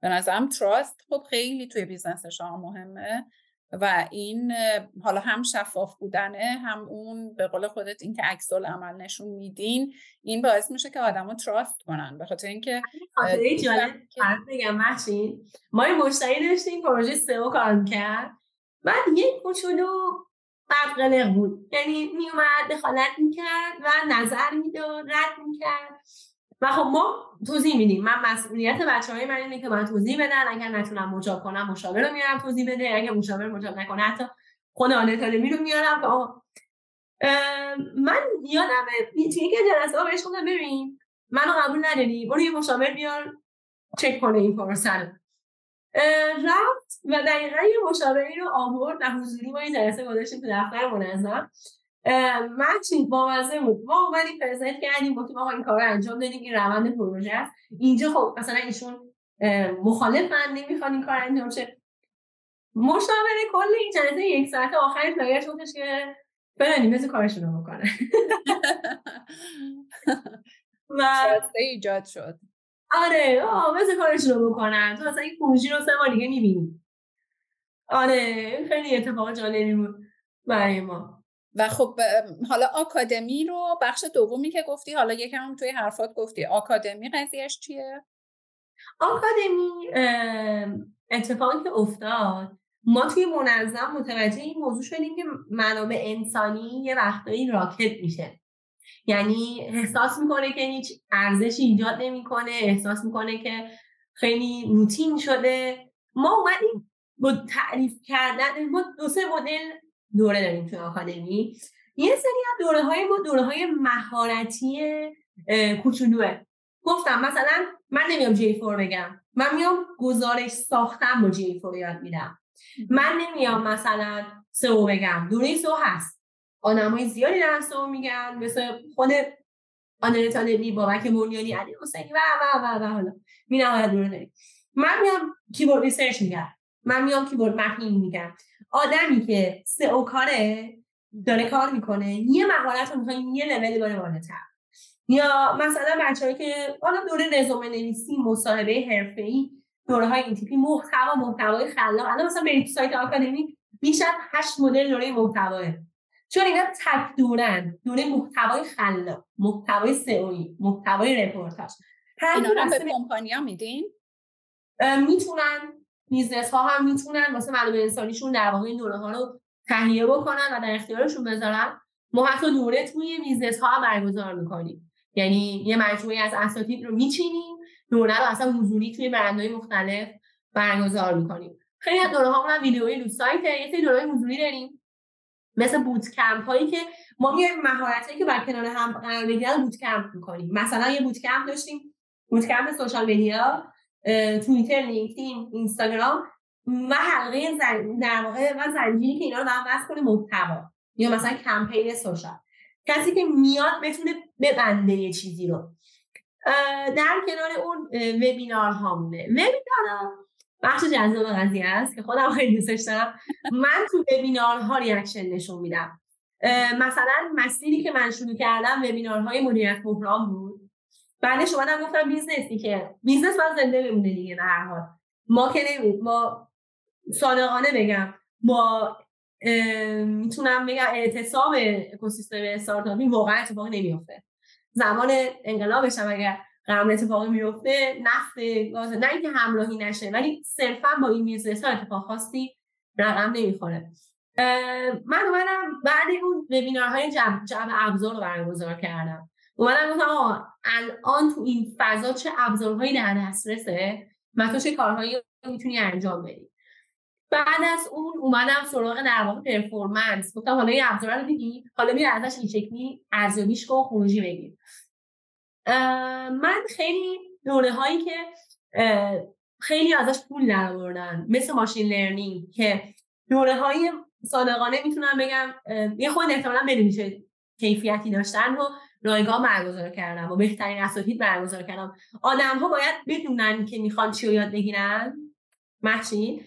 به نظرم trust خب خیلی توی business شما مهمه و این حالا هم شفاف بودنه هم اون به قول خودت این که عکس‌العمل نشون میدین این باعث میشه که آدمو تراست کنن. به خاطر اینکه خاطره جالب بگم ما این مشتری داشتیم پروژه سئو کار می‌کرد. بعد یک کوچولو قلق بود. یعنی میومد دخالت می‌کرد و نظر می‌داد رد می‌کرد. و خب ما توضیح میدیم. من مسئولیت بچه های من اینه که من توضیح بدن. اگر نتونم مجاب کنم مشاور رو میارم توضیح بده. اگر مشاور مجاب نکنه حتی خود آنتالمی رو میارم. که من یادمه. توی که جلسه ها بهش گفتم ببین منو قبول نداری. برو یه مشاور بیار چک کنه این پروسه رفت و دقیقا یه مشاوره رو آورد. و حضوری ما این جلسه گذاشتیم تو دفتر منظم. من چی؟ بامزه بود. ما اومدیم پرزنت کردیم گفتیم آقا این کار رو انجام دادیم این روند پروژه است. اینجا خب مثلا ایشون مخالفن نمی‌خوان این کار انجام شه. مشاوره کل این جلسه یک ساعت آخرش برگشت گفتش که فلانی مثل کارشون رو بکنه. و ایجاد شد. آره آه مثل کارشون رو بکنن. تو اصلا این پروژی رو سه بار دیگه می‌بینی. آره خیلی اتفاق جالبی بود برای ما. و خب حالا آکادمی رو بخش دومی که گفتی حالا یکم توی حرفات گفتی آکادمی قضیهش چیه؟ آکادمی اتفاقی که افتاد ما توی منظم متوجه این موضوع شدیم که منابع انسانی یه وقتایی راکت میشه. یعنی احساس می‌کنه که هیچ ارزشی ایجاد نمی‌کنه احساس می‌کنه که خیلی روتین شده. ما اومدیم با تعریف کردن ما دو سه مدل دوره داریم توی آکادمی. یه سری از دوره های ما دوره های مهارتی کوچولوه. گفتم مثلا من نمیام جی فور بگم. من میام گزارش ساختم با جی فور یاد میدم. من نمیام مثلا SEO بگم. دوره SEO هست. آدمای زیادی دارن میگن مثل خود عادل طالبی بابک بنیانی علی حسینی و و و و حالا. مینی دوره داریم. من میام keyword research میگم. من میام keyword mapping میگم. آدمی که SEO کاره داره کار می‌کنه یه مهارت رو می‌خوای یه level ببره بالاتر. یا مثلا بچه‌ای که حالا دوره رزومه نویسی مصاحبه حرفه‌ای دوره های این تیپی محتوا محتوای خلاق. الان مثلا برید سایت آکادمی بیش از 8 مدل دوره محتواه. چون اینا تک دورن. دوره محتوای خلاق محتوای SEO یی محتوای رپورتاج هر اینا رو به کمپانیا میدین؟ می‌تونن. business ها هم می‌تونن. واسه منابع انسانیشون در واقع این دوره ها رو تهیه بکنن و در اختیارشون بذارن. ما حتی دوره توی business ها هم برگزار می‌کنیم. یعنی یه مجموعه از اساتید رو میچینیم. دوره رو اصلا حضوری توی برندهای مختلف برگزار می‌کنیم. خیلی از دوره ها ویدیوی رو سایت یه سری دوره حضوری داریم. مثل bootcamp هایی که ما میایم مهارت هایی که باید کنار هم قرار بگیرن bootcamp می‌کنیم. مثلا یه bootcamp داشتیم bootcamp social media توییتر لینکدین اینستاگرام و حلقه زن... در واقع و زنجیری که اینا رو هم کنه محتوا یا مثلا کمپین social کسی که میاد بتونه ببنده یه چیزی رو. در کنار اون وبینار هامونه وبینار بخش جذاب قضیه است که خودم خیلی دوستش دارم. من تو وبینارها reaction نشون میدم. مثلا مسیری که من شروع کردم وبینارهای مدیریت بحران بود. بعدش اومدم گفتم business ی که business باید زنده بمونه دیگه در هر حال. ما که نمید ما صادقانه بگم با می‌تونم بگم اعتصاب اکوسیستم استارتاپی واقعا اتفاقی نمیفته زمان انقلابش هم اگر قرار اتفاقی میفته نفت گاز نه اینکه همراهی نشه ولی صرفا با این business ها اتفاق خاصی رقم نمی‌خوره. من اومدم بعد اون وبینارهای جمع, جمع ابزار رو برگزار کردم. اومدم گفتم آقا الان تو این فضا چه ابزارهایی در دسترسه؟ و تو چه کارهایی می‌تونی انجام بدی. بعد از اون اومدم سراغ در واقع پرفورمنس. گفتم حالا این ابزار رو دیدی حالا بیا ازش این شکلی ارزیابیش کن خروجی بگیر. من خیلی دوره هایی که خیلی ازش پول در مثل ماشین لرنینگ که دوره های صادقانه می‌تونم بگم یه خود احتمالا بدونی چه کیفیتی داشتن رو رایگاه برگزار کردم و بهترین اساتید برگزار کردم. آدم ها باید بدونن که می‌خوان چی رو یاد بگیرن. محشین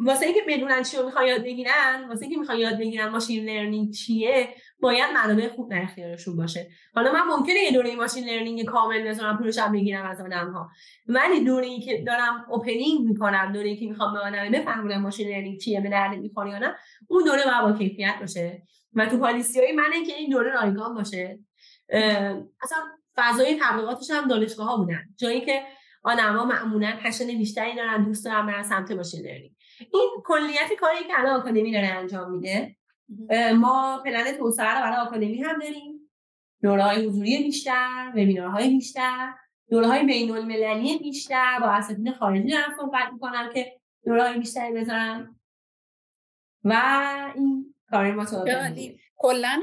واسه اینکه بدونن چی رو می‌خوان یاد بگیرن واسه اینکه می‌خوان یاد بگیرن machine learning چیه باید منابع خوب در اختیارشون باشه. حالا من ممکنه یه دوره machine learning کامل بذارم پولشم بگیرم از آدم ها ولی دوره ای که دارم opening می‌کنم دوره ای که می‌خوام به آدم بفهمونم machine learning چیه به درد می‌خوره یا نه اون دوره باید با کیفیت باشه. و تو policy های منه که این دوره رایگان باشه. اصلا فضای تبلیغاتش هم دانشگاه ها بودن. جایی که آدما معمولا پشن بیشتری دارن دوست دارن برن سمت ماشین لرنینگ این کلیت کاری که الان آکادمی داره انجام میده ما پلن توسعه رو برای آکادمی هم داریم. دوره های حضوری بیشتر وبینارهای بیشتر دوره های بین المللی بیشتر با اساتید خارجی دارم صحبت می‌کنم که دوره های بیشتری بذارم و این کاری ما کلا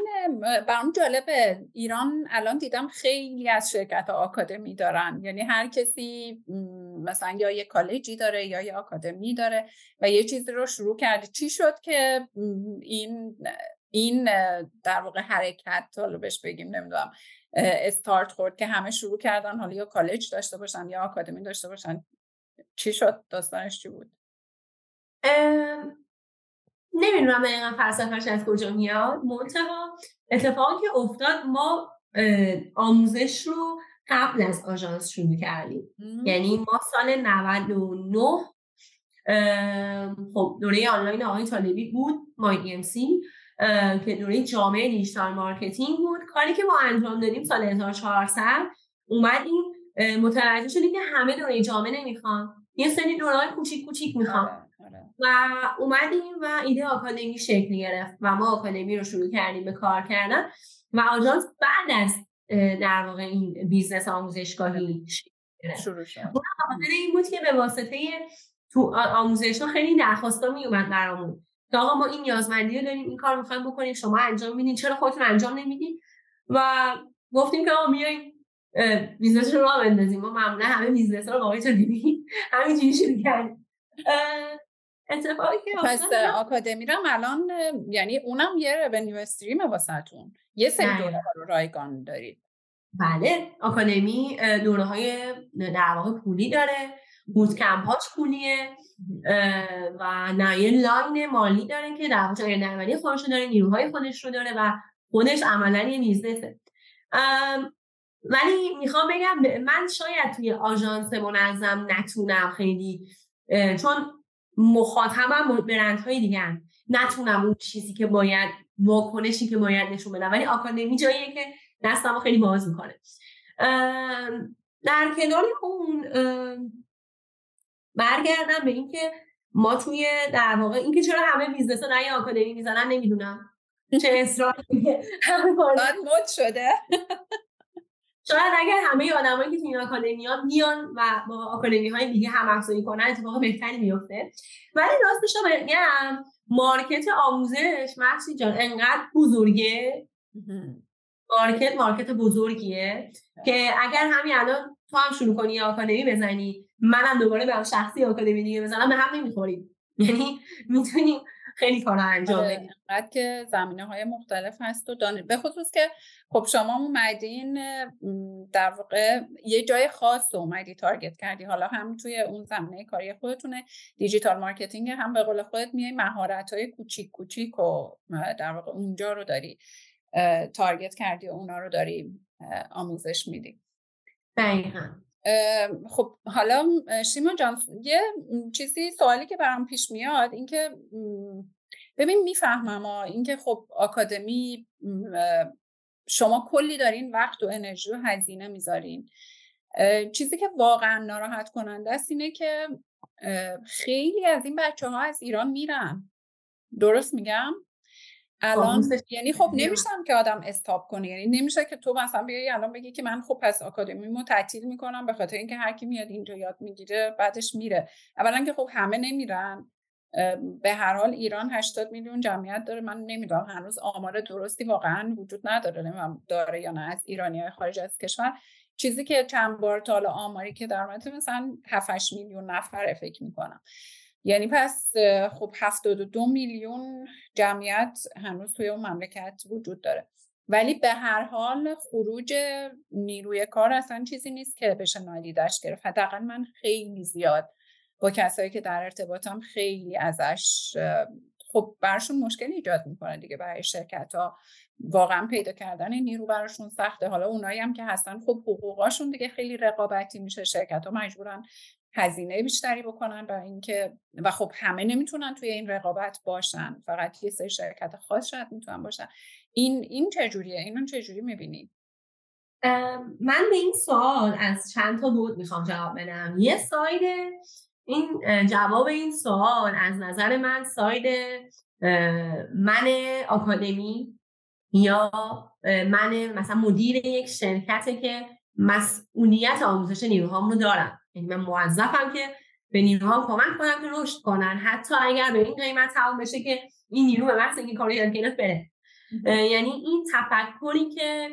برام جالبه. ایران الان دیدم خیلی از شرکت آکادمی دارن. یعنی هر کسی مثلا یا یه کالجی داره یا یه آکادمی داره و یه چیزی رو شروع کرده. چی شد که این این در واقع حرکت حالا بهش بگیم نمی‌دونم استارت خورد که همه شروع کردن حالا یا کالج داشته باشن یا آکادمی داشته باشن. چی شد؟ داستانش چی بود؟ نمی‌دونم دقیقا فلسفهش از کجا میاد. منتها اتفاقی که افتاد ما آموزش رو قبل از آژانس شروع کردیم. یعنی ما سال 99 خب دوره آنلاین آقای طالبی بود مای ام سی که دوره جامعه digital marketing بود. کاری که ما انجام دادیم سال 1400 اومدیم متوجه شدیم که همه دوره جامعه نمی‌خوان. یه سری دوره کوچیک کوچیک می‌خوان. آره. و اومدیم و ایده آکادمی شکل گرفت و ما آکادمی رو شروع کردیم به کار کردن. و آژانس بعد از در واقع این business آموزشگاهی شروع شد. این بود که به واسطه تو آموزش ها خیلی درخواستا می اومد برامون. که آقا ما این نیازمندی رو داریم این کار می‌خوایم بکنیم شما انجام میدین. چرا خودتون انجام نمیدین؟ و گفتیم که آقا میاییم business رو راه بندازیم. ما معمولا همه business رو واقعا دیدیم همینجوری شروع کردیم. اتفاقی که پس آکادمی رو الان یعنی اونم یه revenue stream واسهتون. یه سری دوره ها رو رایگان دارید. بله. آکادمی دوره های در واقع پولی داره. bootcamp اش پولیه. و یه line مالی داره که در واقع نرولی خودش داره نیروهای خودش رو داره و خودش عملا یه business ه. ولی می‌خوام بگم من شاید توی آژانس منظم نتونم خیلی چون مخاطبم برندهای دیگه هم. نتونم اون چیزی که باید واکنشی که باید نشون بدم. ولی آکادمی جاییه که دستم خیلی باز می‌کنه. در کنار اون برگردم به اینکه ما توی در واقع اینکه چرا همه business ها نه آکادمی می‌زنن نمی‌دونم. چه اصراری همه شده. شاید اگر همه آدمایی که تو این آکادمی ها میان و با آکادمی های دیگه هم افزایی کنن اتفاق بهتری میفته ولی راستش رو بگم مارکت آموزش محسی جان انقدر بزرگه؟ مارکت مارکت بزرگیه که اگر همین الان تو هم شروع کنی آکادمی بزنی منم دوباره به شخصی آکادمی دیگه بزنم به هم نمی‌خوریم. یعنی می‌تونیم خیلی کارا انجام آره، بدیم که زمینه های مختلف هست و دانش به خصوص که خب شما اومدین در واقع یه جای خاص اومدی target کردی. حالا هم توی اون زمینه کاری خودتونه. digital marketing هم به قول خودت میای مهارت های کوچیک کوچیک و در واقع اونجا رو داری target کردی و اونا رو داری آموزش میدی. دقیقا. خب حالا شیما جان یه چیزی سوالی که برام پیش میاد اینکه ببین می‌فهمم اینکه خب آکادمی شما کلی دارین وقت و انرژی و هزینه می‌ذارین. چیزی که واقعا ناراحت کننده است اینه که خیلی از این بچه ها از ایران میرن. درست میگم؟ الان یعنی خب نمیشم که آدم استاپ کنه یعنی نمیشه که تو مثلا بیای الان بگی که من خب پس مو تعطیل می‌کنم به خاطر اینکه هر کی میاد اینجا یاد می‌گیره بعدش میره. اولا که خب همه نمیرن. به هر حال ایران 80 میلیون جمعیت داره. من نمی‌دونم هنوز آمار درستی واقعا وجود نداره. نمی‌دونم داره یا نه. از ایرانی های خارج از کشور. چیزی که چند بار تا آماری که در مثلا 7 میلیون نفر فکر می‌کنم. یعنی پس خب 72 میلیون جمعیت هنوز توی اون مملکت وجود داره. ولی به هر حال خروج نیروی کار اصلا چیزی نیست که بشه نادیدش گرفت. حداقل من خیلی زیاد با کسایی که در ارتباطم خیلی ازش خب براشون مشکل ایجاد می‌کنه دیگه برای شرکت ها واقعا پیدا کردن نیرو براشون سخته. حالا اونایی هم که هستن خب حقوقاشون دیگه خیلی رقابتی میشه. شرکت ها مجبورن هزینه بیشتری بکنن برای اینکه و خب همه نمی‌تونن توی این رقابت باشن فقط یه سری شرکت خاص شاید می‌تونن باشن. این این چجوریه اینو چجوری می‌بینید من به این سوال از چند تا بود می‌خوام جواب بدم. یه ساید این جواب این سوال از نظر من ساید من آکادمی یا من مثلا مدیر یک شرکته که مسئولیت آموزش نیروهام رو دارم. یعنی من موظفم که به نیروها کمک کنم که رشد کنن. حتی اگر به این قیمت تمام بشه که این نیرو به محض اینکه کارو یاد گرفت بره. یعنی این تفکری که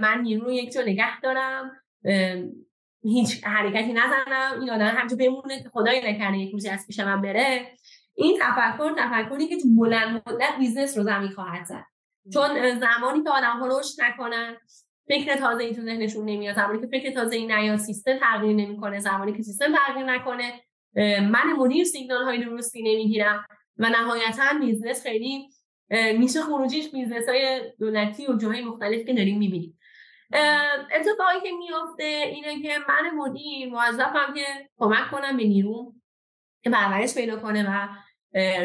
من نیرو یک جا نگه دارم هیچ حرکتی نزنم این آدم همجا بمونه که خدای نکنه یک روزی از پیش من بره. این تفکر تفکری که تو بلند مدت business رو زمین خواهد زد. چون زمانی که آدم ها رشد نکنن فکر تازه ای تو ذهنشون نمیاد. زمانی که فکر تازه ای نیاد سیستم تغییر نمی‌کنه. زمانی که سیستم تغییر نکنه من مدیر سیگنال های درستی نمی‌گیرم و نهایتا business خیلی میشه خروجیش business های دولتی و جاهای مختلف که داریم می‌بینیم. اتفاقی که میافته اینه که من مدیر موظفم که کمک کنم به نیرو که پرورش پیدا کنه و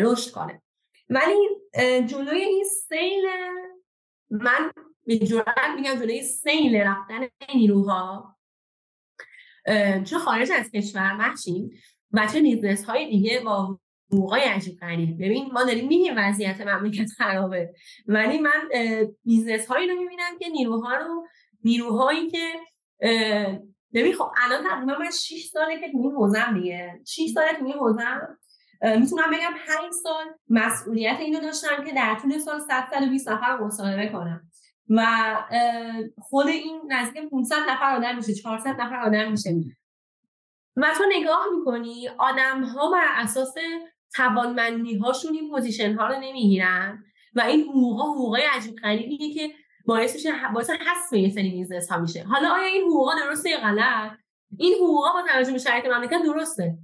رشد کنه. ولی جلوی این سیل من به جرات میگم جلوی سیل رفتن نیروها. چه خارج از کشور محشیم و چه business های دیگه با حقوقای عجیب غریب. ببین ما داریم میگیم وضعیت مملکت خرابه ولی من business هایی رو می‌بینم که نیروها رو نیروهایی که ببین خب الان تقریبا من 6 ساله که تو حوزم دیگه. 6 ساله تو این حوزم می‌تونم بگم 5 سال مسئولیت اینو داشتم که در طول سال 100 120 نفر مصاحبه کنم. و خود این نزدیک 500 نفر آدم میشه 400 نفر آدم میشه. و تو نگاه می‌کنی آدم ها بر اساس توانمندی هاشون این پوزیشن ها رو نمی‌گیرن و این حقوق حقوقای عجیب غریبیه که باعث میشه باعث حذف یه سری business ها میشه. حالا آیا این حقوقا درسته یا غلط؟ این حقوقا با توجه به شرایط مملکت درسته.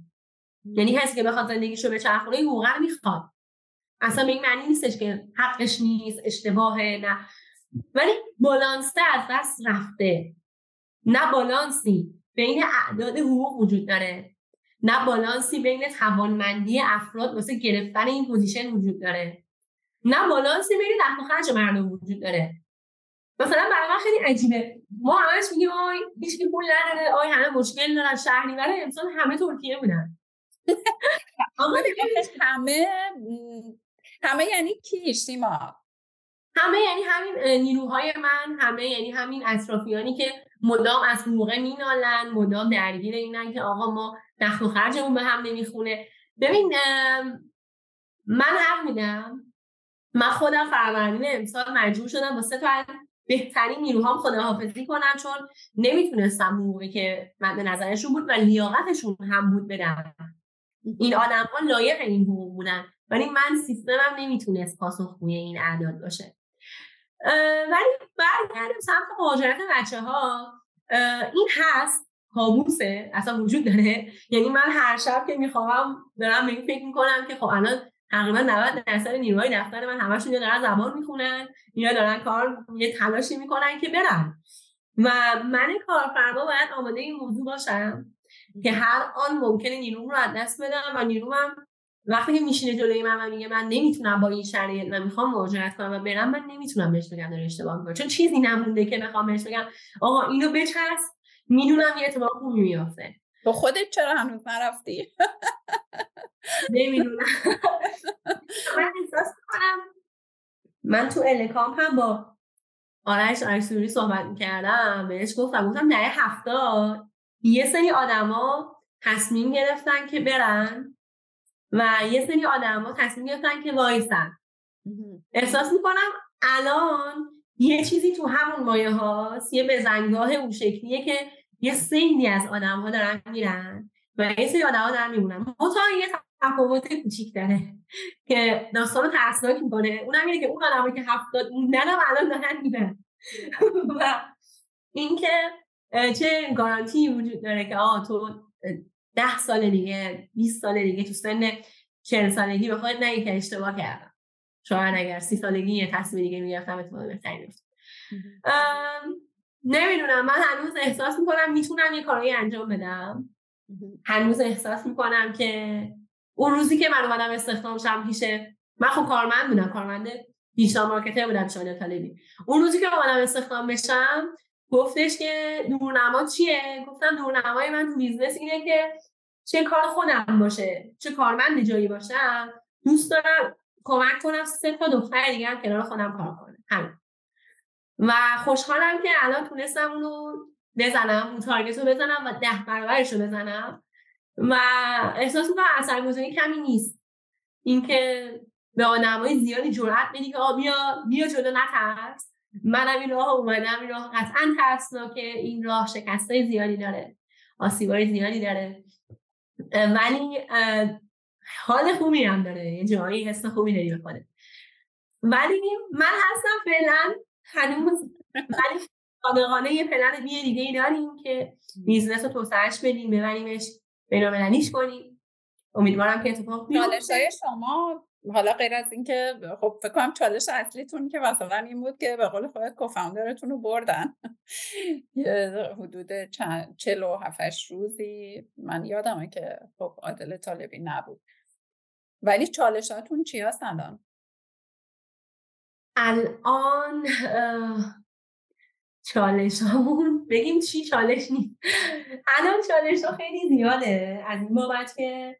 یعنی کسی که بخواد زندگیشو این حقوقا رو می‌خواد. اصلا به این معنی نیستش که حقش نیست اشتباهه نه. ولی بالانسه از دست رفته. نه بالانسی بین اعداد حقوق وجود داره. نه بالانسی بین توانمندی افراد واسه گرفتن این position وجود داره. نه بالانسی بین دخل خرج مردم وجود داره. مثلا برای من خیلی عجیبه. ما همش میگیم آی هیچ پول نداره آی همه مشکل دارن شهری برای امسال همه ترکیه بودن. همه همه یعنی کی؟ سیما. همه یعنی همین نیروهای من همه یعنی همین اطرافیانی که مدام از موقع مینالن مدام درگیر اینن که آقا ما دخل و خرجمون به هم نمی‌خونه. ببین من حق میدم. من خودم فروردین امسال مجبور شدم با سه تا بهترین نیروهام خداحافظی کنم چون نمی‌تونستم موقعی که مد نظرشون بود و لیاقتشون هم بود بدم. این آدم ها لایق این حقوق بودن. ولی من سیستمم نمی‌تونست پاسخگوی این اعداد باشه. ولی برگردیم سمت مهاجرت بچه ها این هست کابوسه اصلا وجود داره. یعنی من هر شب که می‌خوام دارم به این فکر می‌کنم که خب الان تقریبا 90 درصد نیروهای دفتر من همشون یا دارن زبان می‌خونن یا دارن کار یه تلاشی می‌کنن که برن. و من کارفرما باید آماده این موضوع باشم که هر آن ممکنه نیروم رو از دست بدم و نیرومم وقتی که میشینه جلوی من و میگه من نمی‌تونم با این شرایط من می‌خوام مهاجرت کنم و برم من نمی‌تونم بهش بگم داره اشتباه می‌کنه. چون چیزی نمونده که بخوام بهش بگم. آقا اینو بچسب. می‌دونم یه اتفاق خوبی میافته. تو خودت چرا هنوز نرفتی؟ نمی‌دونم. من احساس کنم من تو الکام هم با آرش آرش صحبت می‌کردم. بهش گفتم گفتم در هفتاد یه سری آدما تصمیم گرفتن که برن. و یه سری آدم ها تصمیم گرفتن که وایسن. احساس می‌کنم الان یه چیزی تو همون مایه هاست یه بزنگاه اون شکلیه که یه سیلی از آدم ها دارن میرن و یه سری آدم ها دارن میمونن متا یه تفاوت کوچیک داره که داستان رو ترسناک می‌کنه. اونم اینه که اون آدم که هفتاد موندن هم الان دارن میرن. و اینکه چه گارانتی وجود داره که آه تو ده سال دیگه 20 سال دیگه تو سن 40 سالگی به خودت نگی که اشتباه کردم. شاید اگر سی سالگی یه تصمیم دیگه می‌گرفتم اتفاق بهتری نمی‌دونم. من هنوز احساس می‌کنم می‌تونم یه کارایی انجام بدم. هنوز احساس می‌کنم که اون روزی که من اومدم استخدام شم پیشه من خب کارمند بودم کارمند digital marketer بودم پیش عادل طالبی. اون روزی که اومدم استخدام بشم گفتش که دورنما چیه؟ گفتم دورنمای من تو business اینه که چه کار خودم باشه چه کارمند جایی باشم دوست دارم کمک کنم سه تا دختر دیگه هم کنار خودم کار کنه همین. و خوشحالم که الان تونستم اونو بزنم اون تارگت رو بزنم و ده برابرش رو بزنم. و احساس می‌کنم اثرگذاری کمی نیست. اینکه به آدمای زیادی جرأت بدی که بیا بیا جلو نترس. منم این راه اومدم این راه قطعا ترسناکه. این راه شکستای زیادی داره آسیبای زیادی داره. ولی حال خوبی هم داره. یه جایی حس خوبی داری به ولی من هستم فعلا هنوز ولی صادقانه یه پلن یه دیگه ای داریم که business رو توسعهش بدیم ببریمش بینالمللیش کنیم. امیدوارم که اتفاق بیفته. شما حالا غیر از اینکه خب فکر کنم چالش اصلیتون که مثلا این بود که به قول خودت co-founder تون رو بردن. حدود چهل و هفت هشت روزی. من یادمه که خب عادل طالبی نبود. ولی چالشاتون چی هست الان؟ الان چالش همون بگیم چی چالش نیست الان چالش ها خیلی زیاده. از این بابت که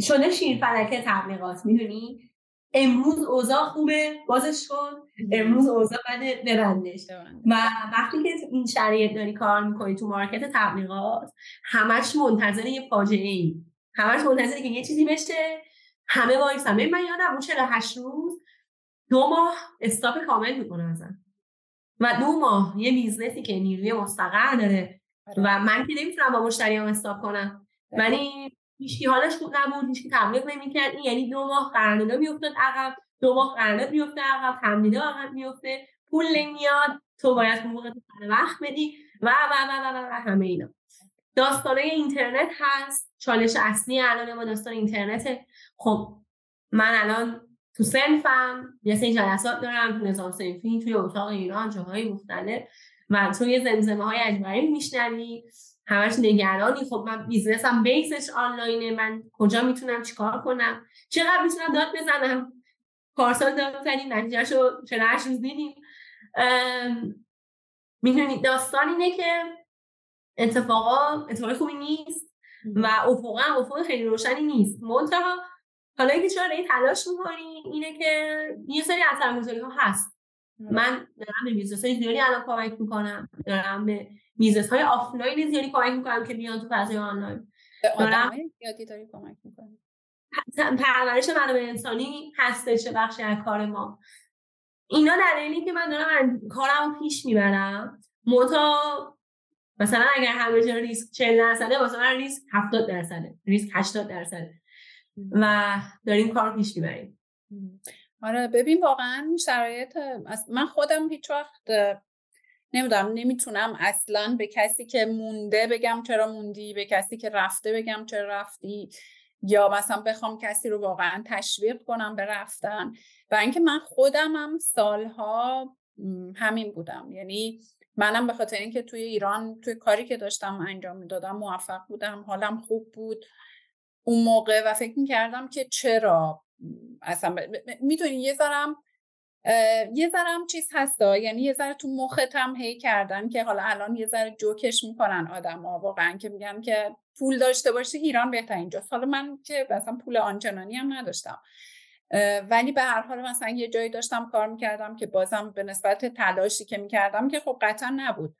شده شیر فلکه تبلیغات می‌دونی؟ امروز اوضاع خوبه بازش کن. امروز اوضاع بده ببندش. و وقتی که این شرایط داری کار می‌کنی تو مارکت تبلیغات همش منتظر یه فاجعه ای همش منتظر که یه چیزی بشه. همه وایس همه من یادم اون 48 روز دو ماه stop کامل می‌کنه ازن و دو ماه یه business ی که نیروی مستقر داره. آره. و من که نمی‌تونم با مشتریام stop کنم. ولی هیچکی حالش خوب نبود هیچکی تبلیغ نمی‌کرد. این یعنی دو ماه قرارداد میافتاد عقب دو ماه قرارداد میفته عقب تمدیدا عقب میفته پول نمیاد تو باید حقوق وقت بدی. و و و و, و, همه اینا. داستانه اینترنت هست. چالش اصلی الان ما داستان اینترنته. خب من الان تو سنفم یه سری جلسات دارم تو نظام سنفی توی اتاق ایران جاهای مختلف. و توی زمزمه های اجباری میشنوی. همش نگرانی. خب من بیزنسم بیسش آنلاینه. من کجا می‌تونم چیکار کنم؟ چقدر می‌تونم داد بزنم؟ پارسال داد زدیم. نتیجهش رو چرا روز دیدیم. می‌دونید داستان اینه که اتفاقا اتفاقی خوبی نیست و افقا افق خیلی روشنی نیست. منتها حالا اینکه چرا این تلاش می‌کنی اینه که یه سری اثرگذاری ها هست. من دارم به business های زیادی الان کمک می‌کنم. دارم به business های آفلاین زیادی کمک می‌کنم که بیان تو فضای آنلاین. دارم زیادی داری کمک می‌کنم پرورش منابع انسانی هستش بخشی از کار ما. اینا دلیلی که من دارم کارم پیش می‌برم. موتا مثلا اگر همه جا ریسک 40 درصده واسه من ریسک 70 درصده. ریسک 80 درصده. و داریم کار پیش می‌بریم. آره ببین واقعا شرایط من خودم هیچ وقت نمی‌دونم نمی‌تونم اصلا به کسی که مونده بگم چرا موندی به کسی که رفته بگم چرا رفتی یا مثلا بخوام کسی رو واقعا تشویق کنم به رفتن. و اینکه من خودم هم سالها همین بودم. یعنی منم به خاطر اینکه توی ایران توی کاری که داشتم انجام می‌دادم موفق بودم حالم خوب بود. اون موقع و فکر می‌کردم که چرا؟ اصلا می‌دونی یه ذرم یه ذرم چیز هستا یعنی یه ذره تو مختم هی کردن که حالا الان یه ذره جوکش می‌کنن آدم ها واقعا که میگن که پول داشته باشه ایران بهترین جاست حالا من که مثلا پول آنچنانی هم نداشتم. ولی به هر حال مثلا یه جایی داشتم کار می‌کردم که بازم به نسبت تلاشی که می‌کردم که خب قطعا نبود.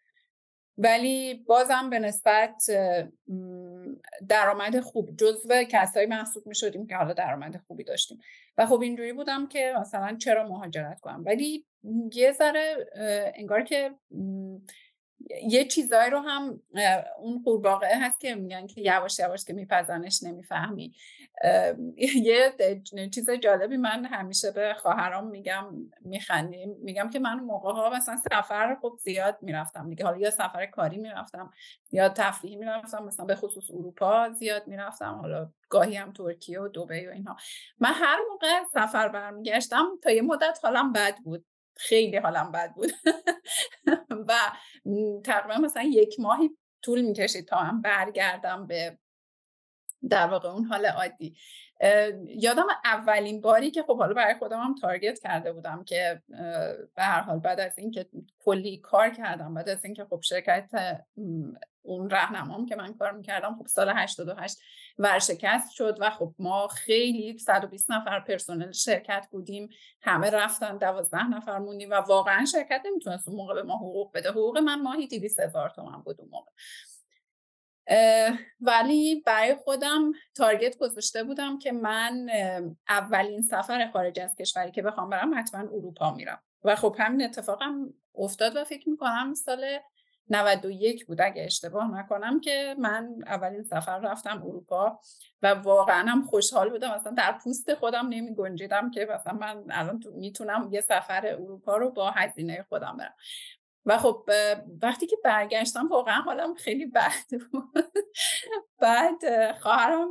ولی بازم به نسبت درآمد خوب جزو کسایی محسوب می شدیم که حالا درآمد خوبی داشتیم. و خب اینجوری بودم که مثلا چرا مهاجرت کنم؟ ولی یه ذره انگار که یه چیزایی رو هم اون قورباغه هست که میگن که یواش یواش که میپزنش نمی‌فهمی. یه چیز جالبی من همیشه به خواهرام میگم میخندیم. میگم که من موقع ها مثلا سفر خب زیاد می‌رفتم دیگه. حالا یا سفر کاری می‌رفتم یا تفریحی می‌رفتم مثلا به خصوص اروپا زیاد می‌رفتم. حالا گاهی هم ترکیه و دبی و اینها. من هر موقع سفر برمیگشتم تا یه مدت حالم بد بود. خیلی حالم بد بود. و تقریبا مثلا یک ماهی طول می‌کشید تا هم برگردم به در واقع اون حال عادی. یادم اولین باری که خب حالا برای خودم هم تارگت کرده بودم که به هر حال بعد از اینکه کلی کار کردم بعد از اینکه خب شرکت اون راهنمام که من کار می‌کردم خب سال 88 ورشکست شد و خب ما خیلی 120 نفر پرسنل شرکت بودیم. همه رفتن 12 نفر موندیم و واقعا شرکت نمی‌تونست اون موقع به ما حقوق بده. حقوق من ماهی 200 هزار تومن بود اون موقع. ولی برای خودم تارگت گذاشته بودم که من اولین سفر خارج از کشوری که بخوام برم حتما اروپا میرم. و خب همین اتفاقم افتاد و فکر می‌کنم سال 91 بود اگه اشتباه نکنم که من اولین سفر رفتم اروپا و واقعا هم خوشحال بودم. اصلا در پوست خودم نمی گنجیدم که مثلا من الان می‌تونم یه سفر اروپا رو با هزینه خودم برم. و خب وقتی که برگشتم واقعا حالم خیلی بد بود. بعد خواهرم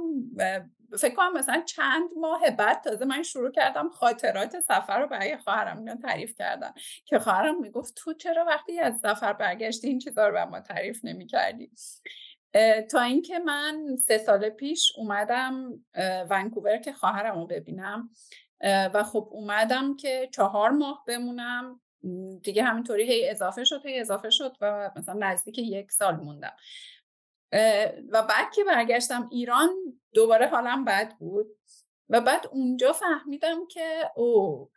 فکر کنم مثلا چند ماه بعد تازه من شروع کردم خاطرات سفر رو برای خواهرم اینا تعریف کردم که خواهرم می‌گفت تو چرا وقتی از سفر برگشتی این چیزا رو به ما تعریف نمی‌کردی؟ تا اینکه من سه سال پیش اومدم ونکوور که خواهرم رو ببینم و خب اومدم که چهار ماه بمونم. دیگه همینطوری هی اضافه شد هی اضافه شد و مثلا نزدیک یک سال موندم. و بعد که برگشتم ایران دوباره حالم بد بود. و بعد اونجا فهمیدم که او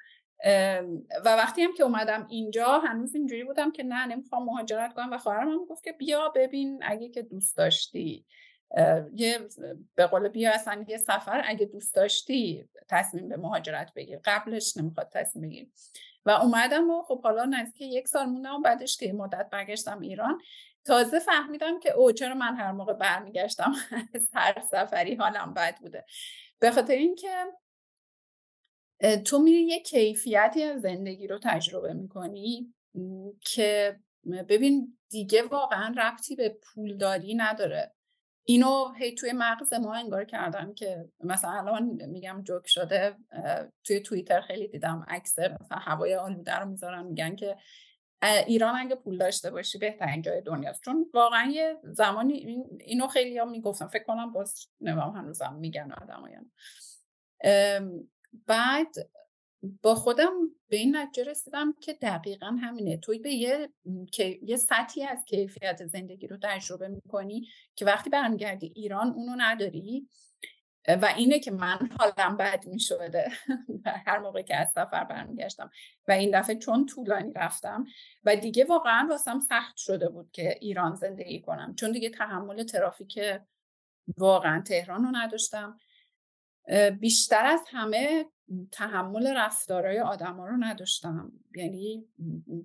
و وقتی هم که اومدم اینجا هنوز اینجوری بودم که نه نمی‌خوام مهاجرت کنم. و خواهرم هم گفت که بیا ببین اگه که دوست داشتی. یه به قول بیا اصلا یه سفر اگه دوست داشتی تصمیم به مهاجرت بگیر. قبلش نمی‌خواد تصمیم بگیر. و اومدم و خب حالا نزدیک یک سال موندم بعدش که مدت برگشتم ایران تازه فهمیدم که او چرا من هر موقع برمیگشتم از هر سفری حالم بد بوده. به خاطر اینکه تو میری یه کیفیتی از زندگی رو تجربه می‌کنی که ببین دیگه واقعا ربطی به پولداری نداره. اینو هی توی مغز ما انگار کردن که مثلا الان میگم جوک شده توی توییتر خیلی دیدم عکس مثلا هوای آلوده رو می‌ذارن میگن که ایران اگه پول داشته باشی بهترین جای دنیاست. چون واقعا یه زمانی اینو خیلی هم می‌گفتم فکر کنم باز نمیم هنوزم میگن آدمایان بعد با خودم به این نتیجه رسیدم که دقیقا همینه. توی به یه, یه سطحی از کیفیت زندگی رو تجربه می‌کنی که وقتی برمیگردی ایران اونو نداری. و اینه که من حالم بد می شده هر موقع که از سفر برمیگشتم. و این دفعه چون طولانی رفتم و دیگه واقعا واسم سخت شده بود که ایران زندگی کنم. چون دیگه تحمل ترافیک واقعا تهران رو نداشتم. بیشتر از همه تحمل رفتارهای آدما رو نداشتم. یعنی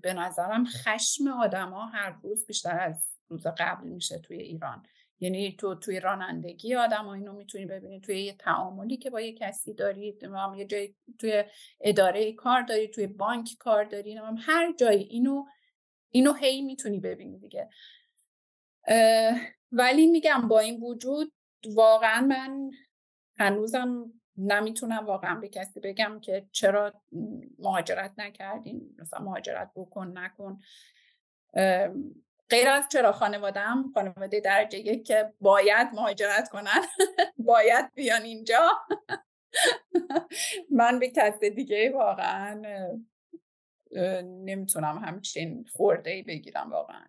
به نظرم خشم آدما هر روز بیشتر از روز قبل میشه توی ایران. یعنی تو توی رانندگی آدم ها اینو می‌تونی ببینی. توی یه تعاملی که با یه کسی داری یه جای توی اداره کار داری توی بانک کار داری هر جایی اینو اینو هی می‌تونی ببینی دیگه. ولی میگم با این وجود واقعا من هنوزم نمی‌تونم واقعا به کسی بگم که چرا مهاجرت نکردین مثلا مهاجرت بکن نکن. غیر از چرا خانوادم خانواده درجه یک که باید مهاجرت کنن باید بیان اینجا. من به کس دیگه واقعا نمی‌تونم همچین خورده ای بگیرم واقعا.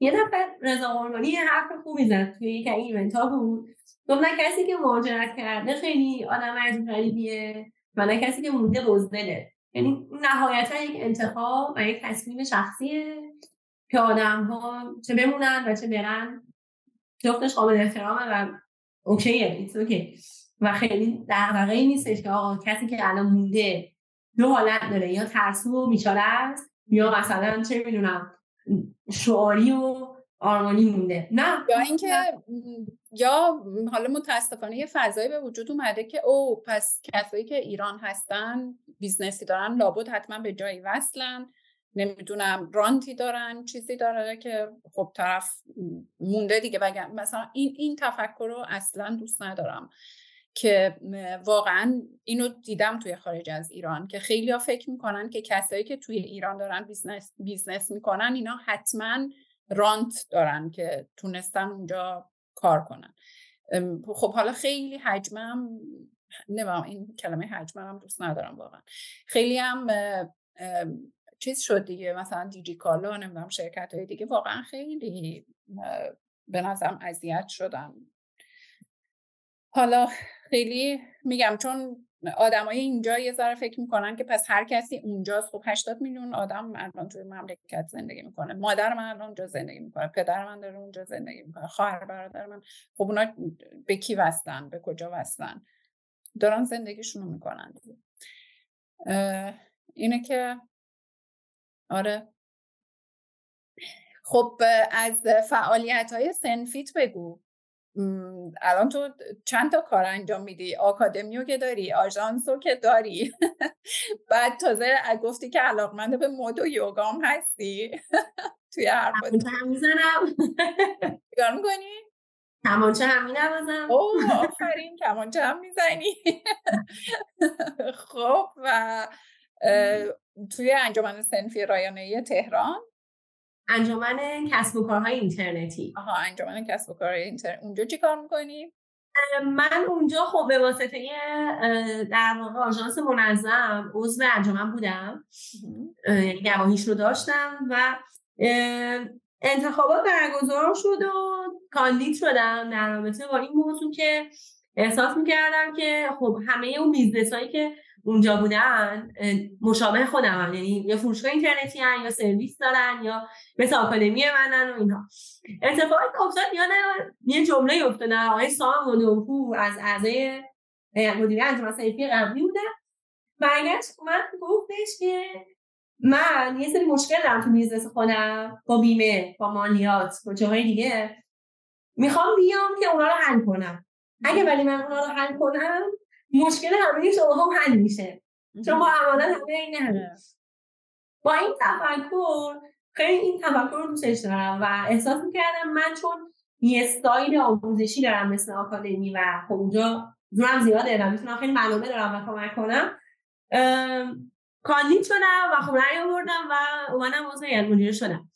یه دفعه رضا قربانی یه حرف خوبی زد توی یک ایونت ها بود. گفت کسی که مهاجرت کرده خیلی آدم عجیب غریبیه و نه کسی که مونده بزدله یعنی نهایتا یک انتخاب و یک تصمیم شخصیه. که آدم ها چه بمونن و چه برن جفتش قابل احترامه و اوکیه اوکی و خیلی دغدغه نیستش که آقا کسی که الان مونده دو حالت داره یا ترسو و بیچاره است یا مثلا چه می‌دونم شعاری و آرمانی مونده. نه. یا اینکه یا حالا متاسفانه یه فضایی به وجود اومده که او پس کسایی که ایران هستن business ی دارن لابد حتما به جایی وصلن. نمی‌دونم رانتی دارن چیزی داره که خب طرف مونده دیگه. بگم مثلا این این تفکر رو اصلا دوست ندارم که واقعا اینو دیدم توی خارج از ایران که خیلی ها فکر می‌کنن که کسایی که توی ایران دارن business, business می‌کنن اینا حتما رانت دارن که تونستن اونجا کار کنن. خب حالا خیلی حجمم نمیم این کلمه حجمم هم دوست ندارم واقعا. خیلی هم چیز شد دیگه مثلا دیجی کالا نمی‌دونم شرکت های دیگه واقعا خیلی به نظرم اذیت شدن. حالا خیلی میگم چون آدمای اینجا یه ذره فکر می‌کنن که پس هر کسی اونجاست خب 80 میلیون آدم الان توی مملکت زندگی می‌کنه. مادر من الان اونجا زندگی می‌کنه پدر من داره اونجا زندگی می‌کنه خواهر برادر من. خب اونا به کی وستن به کجا وستن دارن زندگیشون رو می‌کنن اینه که آره. خب از فعالیت های سنفیت بگو. الان تو چند تا کار انجام میدی؟ آکادمیو که داری آژانسو که داری؟ بعد تازه گفتی که علاقمند به مد و یوگام هستی. توی حرفات می‌زنم. چیکار می‌کنی؟ کمانچه هم مینوازم اوه آفرین کمانچه هم می‌زنی. خب و توی انجمن سنفی رایانه تهران؟ انجمن کسب و کارهای اینترنتی. آها انجمن کسب و کارهای اینترنت اونجا چی کار می‌کنی؟ من اونجا خب به واسطه در واقع آژانس منظم عضو انجمن بودم. یعنی گواهیش رو داشتم و انتخابات برگزار شد و کاندید شدم در رابطه با این موضوع که احساس می‌کردم که خب همه اون business هایی که اونجا بودن مشابه خودم. یعنی یا فروشگاه اینترنتی هن یا سرویس دارن یا مثل آکادمی منن و اینها. اتفاقی که افتاد یادم یه جمله افتاد آقای سام ونوپو از اعضای مدیره انجمن صنفی قبلی بوده. برگشت من گفتش که من یه سری مشکل دارم تو business خودم با بیمه با مالیات با جاهای دیگه. می‌خوام بیام که اونا رو حل کنم. اگه ولی من اونا رو حل کنم مشکل همه شما هم حل میشه. چون ما امانت همه اینه با این تفکر خیلی این تفکر رو دوستش دارم و احساس می‌کردم من چون یه استایل آموزشی دارم مثل آکادمی و خب اونجا زورم زیاده و می‌تونم خیلی منابع دارم و کمک کنم کاندید شدم و خب رأی آوردم و اومدم واسه هیئت مدیره شدم.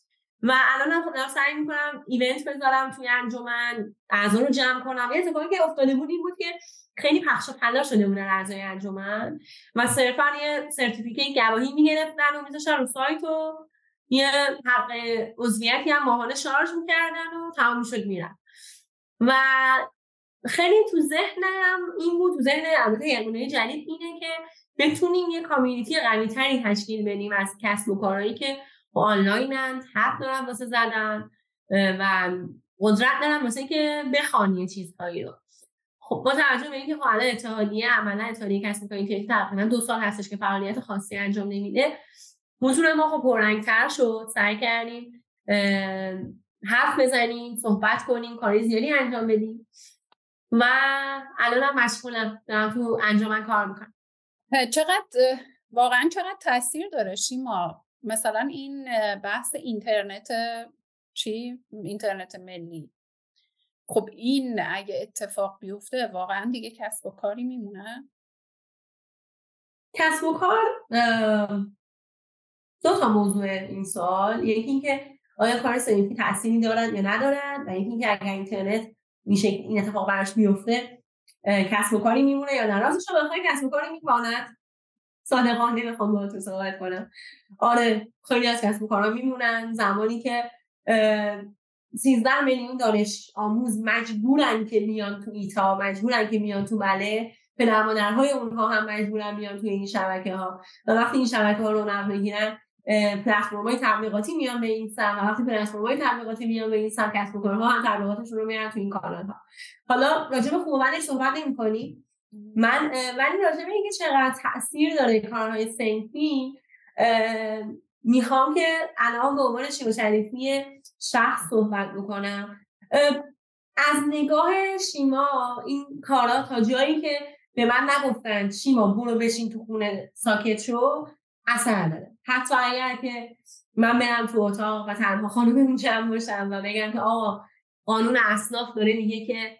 و الان هم خب سعی می‌کنم event بذارم توی انجمن اعضا رو جمع کنم. یه اتفاقی که افتاده بود این بود که خیلی پخش و پلا شده بودن اعضای انجمن و صرفا یه certificate گواهی می‌گرفتن و میذاشتن رو سایت و یه حق عضویتی هم ماهانه شارژ می‌کردن و تمام شد میرن و خیلی تو ذهنم این بود تو ذهن البته جدید اینه که بتونیم یه کامیونیتی قوی تری تشکیل بدیم از کسب و کارهایی که آنلاینن حق دارن واسه زدن و قدرت دارن واسه که بخوان یه چیزهایی رو. خب با توجه به اینکه الان اتحادیه عملا اتحادیه کسب و کارهای تقریبا دو سال هستش که فعالیت خاصی انجام نمیده حضور ما خب پررنگتر شد. سعی کردیم حرف بزنیم صحبت کنیم کاری زیادی انجام بدیم و الان هم مشغولم دارم تو انجامن کار می‌کنم. چقدر واقعا چقدر تاثیر داره شیما؟ مثلا این بحث اینترنت چی؟ اینترنت ملی. خب این اگه اتفاق بیفته واقعا دیگه کسب و کاری میمونه؟ کسب و کار دو تا موضوع این سوال. یکی اینکه آیا کار سنفی تأثیری دارن یا ندارن؟ و یکی اینکه اگر اینترنت میشه این اتفاق براش بیفته کسب و کاری میمونه یا نه؟ راستش بخوای کسب و کاری میماند صادقانه بخوام تو صحبت کنم. آره خیلی از کسب و کارا میمونن. زمانی که 13 میلیون دانش آموز مجبورن که میان تو ایتا مجبورن که میان تو بله پدر مادرهای اونها هم مجبورن میان توی این شبکه ها و وقتی این شبکه ها رو نقل بگیرن پلتفرم های تبلیغاتی میان به این سر و وقتی پلتفرم های تبلیغاتی میان به این سر کسب و کارها هم تبلیغاتشون رو میارن تو این کانال ها حالا راجع به خوب صحبت نمی من ولی راجع به اینکه چقدر تاثیر داره کارهای سنفی می‌خوام که الان به عنوان شیما شریفی شخص صحبت بکنم. از نگاه شیما این کارا تا جایی که به من نگفتن شیما برو بشین تو خونه ساکت شو اثر داره. حتی اگر که من برم تو اتاق و تنها خانم جمع باشم و بگم که آقا قانون اصناف داره میگه که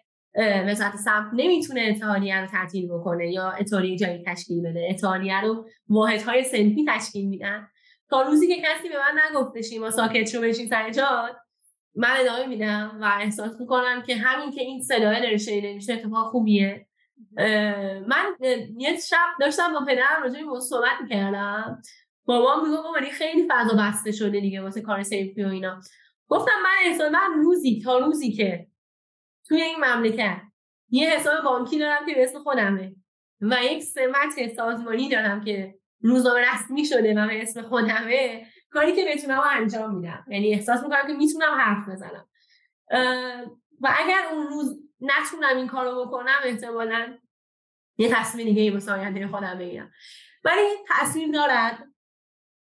وزارت سمت نمی‌تونه اتحادیه رو تعطیل بکنه یا اتحادیه جایی تشکیل بده. اتحادیه رو واحدهای سنفی تشکیل میدن. تا روزی که کسی به من نگفته شیما ساکت شو بشین سر من ادامه میدم و احساس می‌کنم که همین که این صدای داره شنیده میشه اتفاق خوبیه. من یه شب داشتم با پدرم راجع به صحبت می‌کردم. بابا میگه بابا خیلی فضا بسته شده دیگه واسه کار سیفی و اینا. گفتم من احساس من روزی تا روزی که توی این مملکت یه حساب بانکی دارم که به اسم خودمه و یک سمت سازمانی دارم که روزنامه رسمی شده و به اسم خودمه. کاری که بتونم انجام میدم. یعنی احساس می‌کنم که می‌تونم حرف بزنم. و اگر اون روز نتونم این کارو بکنم احتمالا یه تصمیم دیگه واسه آینده خودم بگیرم. ولی تاثیر دارد.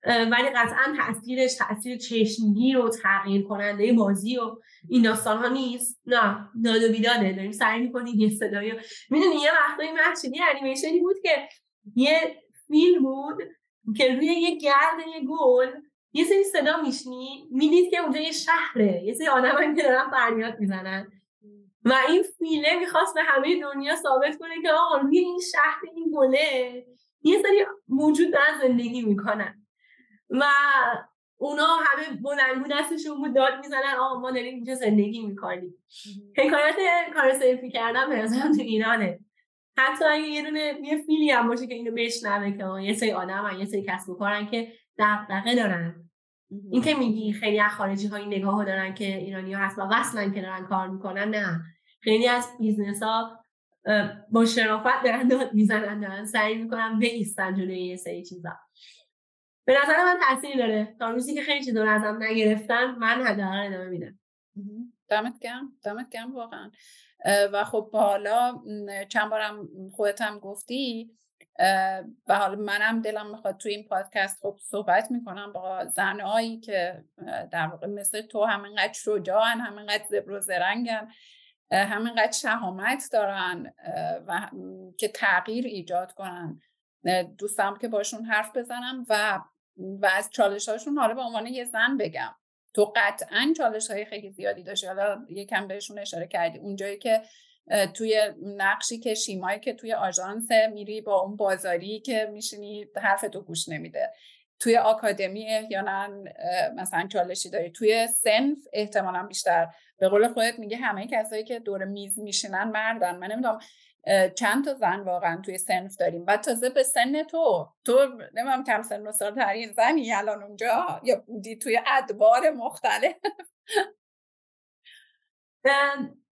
ولی قطعا تاثیرش تاثیر چشمگیر و تغییر کننده بازی و این داستان ها نیست. نه داد و بیداده. داریم سعی می‌کنیم یه صدایی می‌دونی یه وقتایی من انیمیشنی بود که یه فیلم بود که روی یه گرد یه گل یه سری صدا میشنی می‌دید که اونجا یه شهره یه سری آدم هم که دارن فریاد می‌زنن. و این فیله می‌خواست به همه دنیا ثابت کنه که آقا روی این شهر این گله یه سری موجود دارن زندگی می‌کنن. و اونا همه بلنگو دستشون بود داد می‌زنن آقا ما داریم اینجا زندگی می‌کنیم. حکایت کار سیفی کردن به تو ایرانه. حتی اگه یه دونه یه فیلی هم باشه که اینو بشنوه که یه سری آدم یه سری کسب و کارن که دغدغه دارن. این که میگی خیلی از خارجی ها این نگاه دارن که ایرانی ها هست و وصلن که دارن کار می‌کنن نه. خیلی از business ها با شرافت دارن داد می‌زنن دارن سعی می‌کنن ایستن جلوی یه سری چیزا. به نظر من تاثیر داره. تا روزی که خیلی چیزا ازم نگرفتن من حداقل ادامه میدم. دمت گرم. دمت گرم واقعا. و خب حالا چند بارم خودت هم گفتی و حالا منم دلم می‌خواد توی این پادکست خب صحبت می‌کنم با زنهایی که در واقع مثل تو همینقدر شجاعن همینقدر زبر و زرنگن همینقدر شهامت دارن و که تغییر ایجاد کنن. دوستم که باشون حرف بزنم و و از چالش هاشون حالا به عنوان یه زن بگم. تو قطعا چالش های خیلی زیادی داشتی. حالا یکم بهشون اشاره کردی. اونجایی که توی نقشی که شیمایی که توی آژانس میری با اون بازاری که میشینی حرف تو گوش نمیده. توی آکادمی احیانا مثلا چالشی داری. توی سنف احتمالا بیشتر. به قول خودت میگه همه کسایی که دور میز میشینن مردن. من نمی‌دونم چند تا زن واقعا توی سنف داریم؟ و تازه به سن تو. تو نمیم کم سن و ترین زنی الان اونجا یا بودی توی ادوار مختلف؟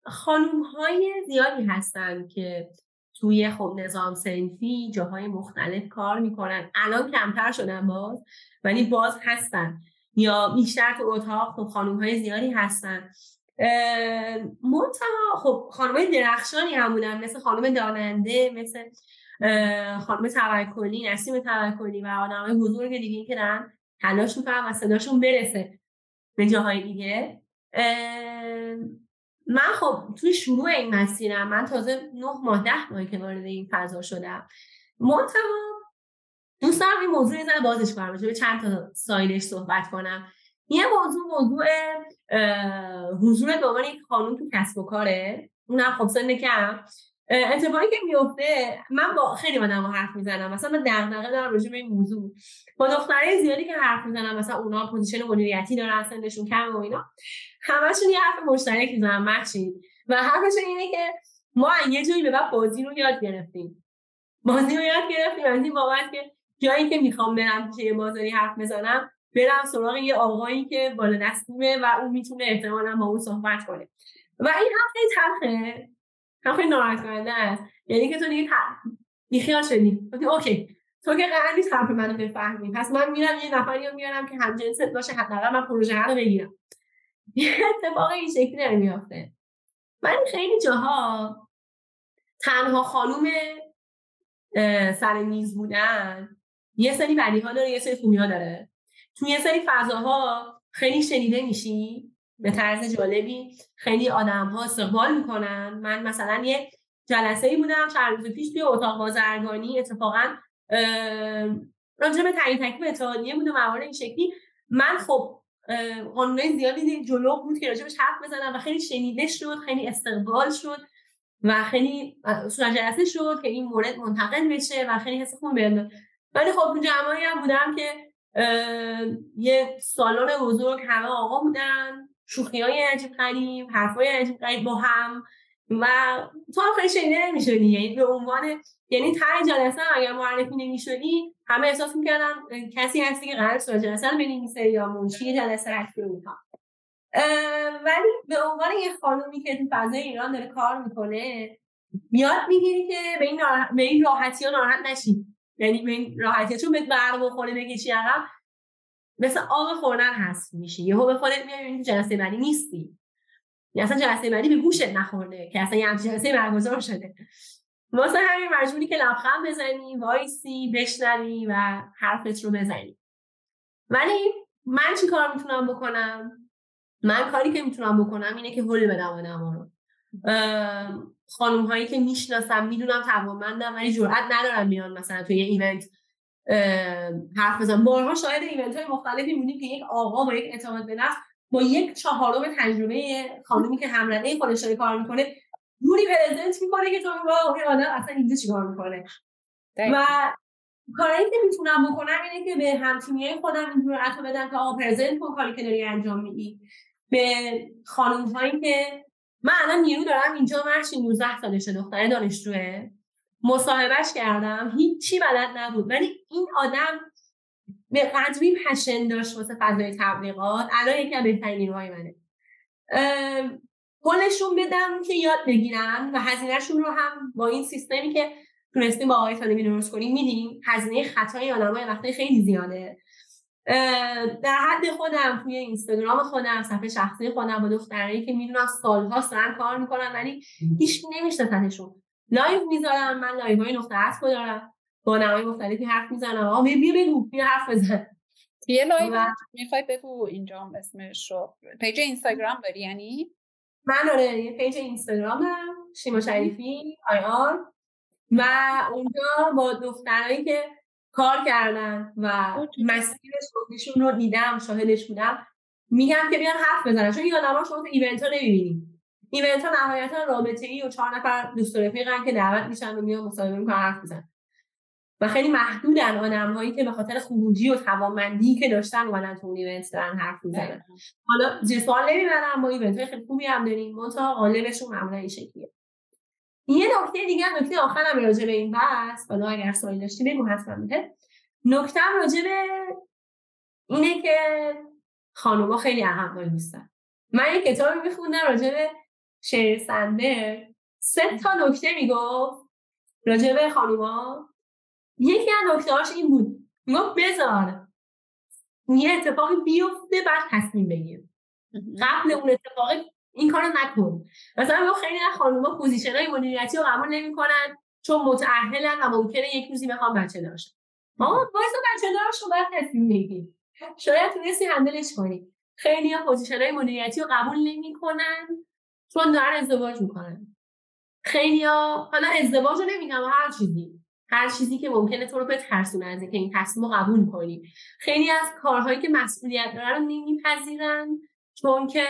خانوم های زیادی هستن که توی خب نظام سنفی جاهای مختلف کار می‌کنن. الان کمتر شدن باز ولی باز هستن. یا بیشتر تو اتاق خب خانوم های زیادی هستن. منتها خب خانم درخشانی هم بودن مثل خانم داننده مثل خانم توکلی نسیم توکلی و آدم های بزرگ دیگه که دارن تلاش می‌کنن و صداشون برسه به جاهای دیگه. من خب توی شروع این مسیرم من تازه نه ماه ده ماهی که وارد این فضا شدم. منتها دوست دارم این موضوع زن بازش کنم به چند تا سایلش صحبت کنم. یه موضوع موضوع حضور به عنوان یک خانوم تو کسب و کاره. اونم خب سن کم. اتفاقی که میفته من با خیلی آدم حرف می‌زنم. مثلا من دغدغه دارم راجع به این موضوع. با دخترای زیادی که حرف می‌زنم مثلا اونا position مدیریتی دارن سنشون کم و اینا. همشون یه حرف مشترک می‌زنن ببخشید و حرفشون اینه که ما یه جایی به بعد بازی رو یاد گرفتیم. بازی رو یاد گرفتیم از این بابت که جایی که می‌خوام برم جای بازاری حرف بزنم برم سراغ یه آقایی که بالا دستیمه و اون می‌تونه احتمالا با اون صحبت کنه. و این حرف خیلی تلخه. هم خیلی ناراحت کننده است. یعنی که تو دیگه بیخیال شدی. اوکی. تو که قرار نیست حرف منو بفهمی. پس من میرم یه نفری رو میارم که همجنست باشه حداقل من پروژه رو بگیرم. یه اتفاق این شکلی داره میافته. من خیلی جاها تنها خانوم سر میز بودن یه سری بدی ها داره یه سری خوبی ها داره. تو یه سری فضاها خیلی شنیده میشی به طرز جالبی. خیلی آدم ها استقبال می‌کنن. من مثلا یه جلسه ای بودم چند روز پیش توی اتاق بازرگانی. اتفاقا راجع به تعیین تکلیف اتحادیه بود و این شکلی. من خب قانونای زیادی جلو بود که راجبش حرف بزنم و خیلی شنیده شد خیلی استقبال شد و خیلی صورت جلسه شد که این مورد منتقل بشه و خیلی حس خوب بیاد ولی خب تو جمعایی هم بودم که یه سالن بزرگ همه آقا بودن شوخی های عجیب غریب حرفای عجیب غریب با هم و تو هم خیلی شنیده نمی‌شدی. یعنی به عنوان یعنی ته جلسه اگر معرفی نمی‌شدی همه احساس می‌کردن کسی هستی که قرار سوال جلسه رو یا منشی جلسه هستی رو ولی به عنوان یه خانومی که تو فضای ایران داره کار می‌کنه یاد می‌گیری که به این, به این راحتی ها ناراحت نشی. یعنی به این راحتی چون به برق بخوره بکشی عقب مثل آب خوردن هست میشی یهو به خودت میای جلسه بعدی نیستی. یا اصلا جلسه بعدی به گوشت نخورده که اصلا یه جلسه برگزار شده. واسه همین مجبوری که لبخند بزنی وایسی بشنوی و حرفت رو بزنی. ولی من چی کار می‌تونم بکنم؟ من کاری که می‌تونم بکنم اینه که هول بدم آدم رو. خانوم هایی که می‌شناسم می‌دونم توانمندم ولی جرئت ندارم میان مثلا توی یه event حرف بزنم. بارها شاید event های مختلفی می‌بینیم که یک آقا با یک اعتماد به نفس با یک چهارم تجربه خانومی که همرده خودش داره کار می‌کنه جوری پرزنت می‌کنه که تو اون آدم اصلا اینجا چیکار می‌کنه؟ و کاری که می‌تونم بکنم اینه که به همتیمی خودم این جرأت بدم که آقا پرزنت کن کاری که داری انجام میدی. به خانم هایی که من الان نیرو دارم اینجا مرشی 19 سالشه دختر دانشجوه. مصاحبهش کردم هیچی بلد نبود. ولی این آدم به قدری passion داشت واسه فضای تبلیغات. الان یکی از بهترین نیروهای منه. قولشون بدم که یاد بگیرن و هزینهشون رو هم با این سیستمی که تونستیم با آقای سالمی درست کنیم میدیم. هزینه خطای آدمای وقتی خیلی زیاده. در حد خودم توی اینستاگرام خودم صفحه شخصی خودم با دخترایی که می‌دونم سالها سرم کار می‌کنن ولی هیچ نمیشناسنشون live می‌ذارم من live های نقطه عطف دارم. خانمای مختلفی حرف می‌زنم. آقا بیا بگو بیا حرف بزن. یه live و... می‌خوای بگو اینجا اسمش رو. page اینستاگرام داری یعنی؟ من آره یه page اینستاگرامم شیما شریفی آی آر. و اونجا با دخترایی که کار کردن و مسیر شغلیشون رو دیدم شاهدش بودم. میگم که بیان حرف بزنن چون این آدما شما تو event ها نمی‌بینیم event ها نهایتا رابطه ای و چهار نفر دوست رفیقن که دعوت میشن و میان مصاحبه می‌کنن حرف بزنن و خیلی محدودن آدم هایی که به خاطر خروجی و توانمندی که داشتن اومدن تو اون ایونت دارن حرف می‌زنن. حالا زیر سوال نمی‌برم ما ایونت خیلی خوبی هم داریم. منتها غالبشون معمولا این شکلیه. یه نکته دیگه نکته آخرم راجع به این بحث حالا اگر سوالی داشتی بگو حتما میده نکته راجع به اینه که خانوما خیلی اهم نیستن. من یه کتابی میخوندم راجع به شیر سندر سه تا نکته می‌گفت راجع به خانوما. یکی از نکتهاش این بود. می‌گفت بذار یه اتفاقی بیفته بعد تصمیم بگیر قبل اون اتفاق این کارو نکن. مثلا خیلی از خانوما position های مدیریتی رو قبول نمی‌کنن چون متأهلن و ممکنه یک روزی بخوام بچه داشتن آه وایسا بچه دار شو بعد تصمیم بگیر شاید تونستی handle ش کنی. خیلی ها position های مدیریتی رو قبول نمی‌کنن چون دارن ازدواج می‌کنن. خیلی ها حالا ازدواج رو نمیگم هر چیزی. هر چیزی که ممکنه تو رو بترسونه از اینکه این تصمیم رو قبول کنی. خیلی از کارهایی که مسئولیت دارن رو نمیپذیرن چون که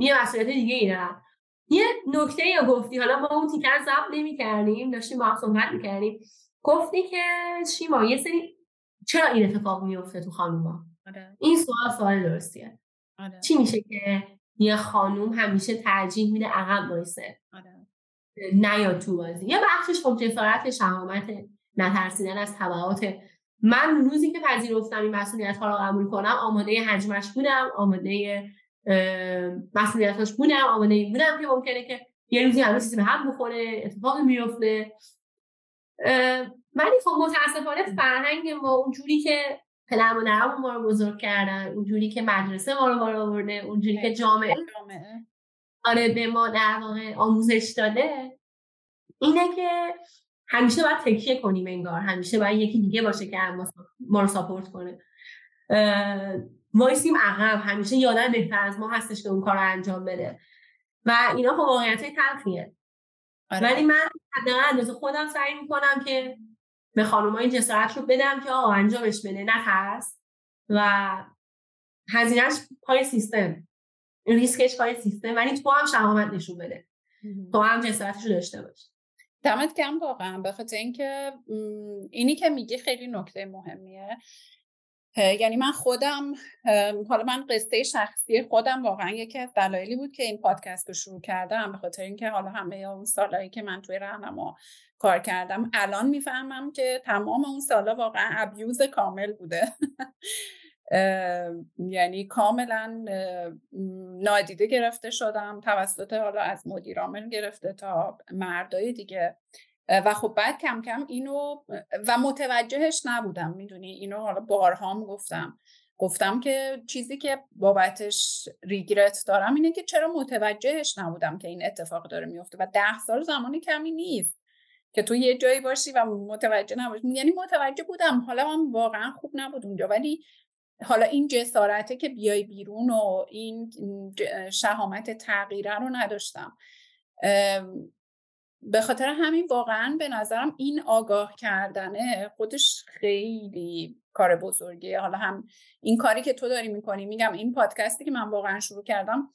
یه مسئولیت دیگه ای دارن یه نکته یا گفتی حالا ما اون تیکر ضبط نمی کردیم داشتیم با هم صحبت می‌کردیم. گفتی که شیما یه سری چرا این اتفاق میفته تو خانوما؟ آره. این سوال سوال درستیه. آره. چی میشه که یه خانوم همیشه ترجیح میده عقب وایسه؟ آره. نیاد تو بازی. یه بخشش خب جسارت شهامت نترسیدن از تبعات. من روزی که پذیرفتم این مسئولیت ها رو قبول کنم آماده حجمش بودم آماده مسئولیتاش بودم آماده بودم که ممکنه که یه روزی همه چیزی به هم بخوره اتفاقی میفته ولی خب متاسفانه فرهنگ ما اونجوری که پدر و ما رو بزرگ کردن اونجوری که مدرسه ما رو بار آورده اونجوری که جامعه آره به ما در واقع آموزش داده اینه که همیشه باید تکیه کنیم انگار همیشه باید یکی دیگه باشه که ما رو ساپورت کنه. وایسیم عقب همیشه یادم بهتر از ما هستش که اون کار رو انجام بده. و اینا خب واقعیت تلخیه. آره. ولی من حداقل اندازه خودم سعی می‌کنم که به خانمای جسارت رو بدم که آقا انجامش بده نترس و هزینهش پای سیستم. ریسکش پای سیستم. ولی تو هم شهامت نشون بده. تو هم جسارتش رو داشته باش. دمت کم واقعا. به خاطر اینکه اینی که میگی خیلی نکته مهمیه. یعنی من خودم حالا من قصه شخصی خودم واقعا یکی از دلایلی بود که این پادکست رو شروع کردم به خاطر اینکه حالا همه اون سالهایی که من توی راهنما کار کردم الان می‌فهمم که تمام اون سالا واقعا ابیوز کامل بوده. یعنی کاملا نادیده گرفته شدم توسط حالا از مدیرامل گرفته تا مردای دیگه. و خب بعد کم کم اینو و متوجهش نبودم می‌دونی؟ اینو حالا بارها گفتم. گفتم که چیزی که بابتش ریگرت دارم اینه که چرا متوجهش نبودم که این اتفاق داره میفته و ده سال زمانی کمی نیست که تو یه جایی باشی و متوجه نباشی. یعنی متوجه بودم حالا من واقعا خوب نبود اونجا. ولی حالا این جسارته که بیای بیرون و این شهامت تغییره رو نداشتم. به خاطر همین واقعا به نظرم این آگاه کردنه خودش خیلی کار بزرگیه. حالا هم این کاری که تو داری می‌کنی میگم این پادکستی که من واقعا شروع کردم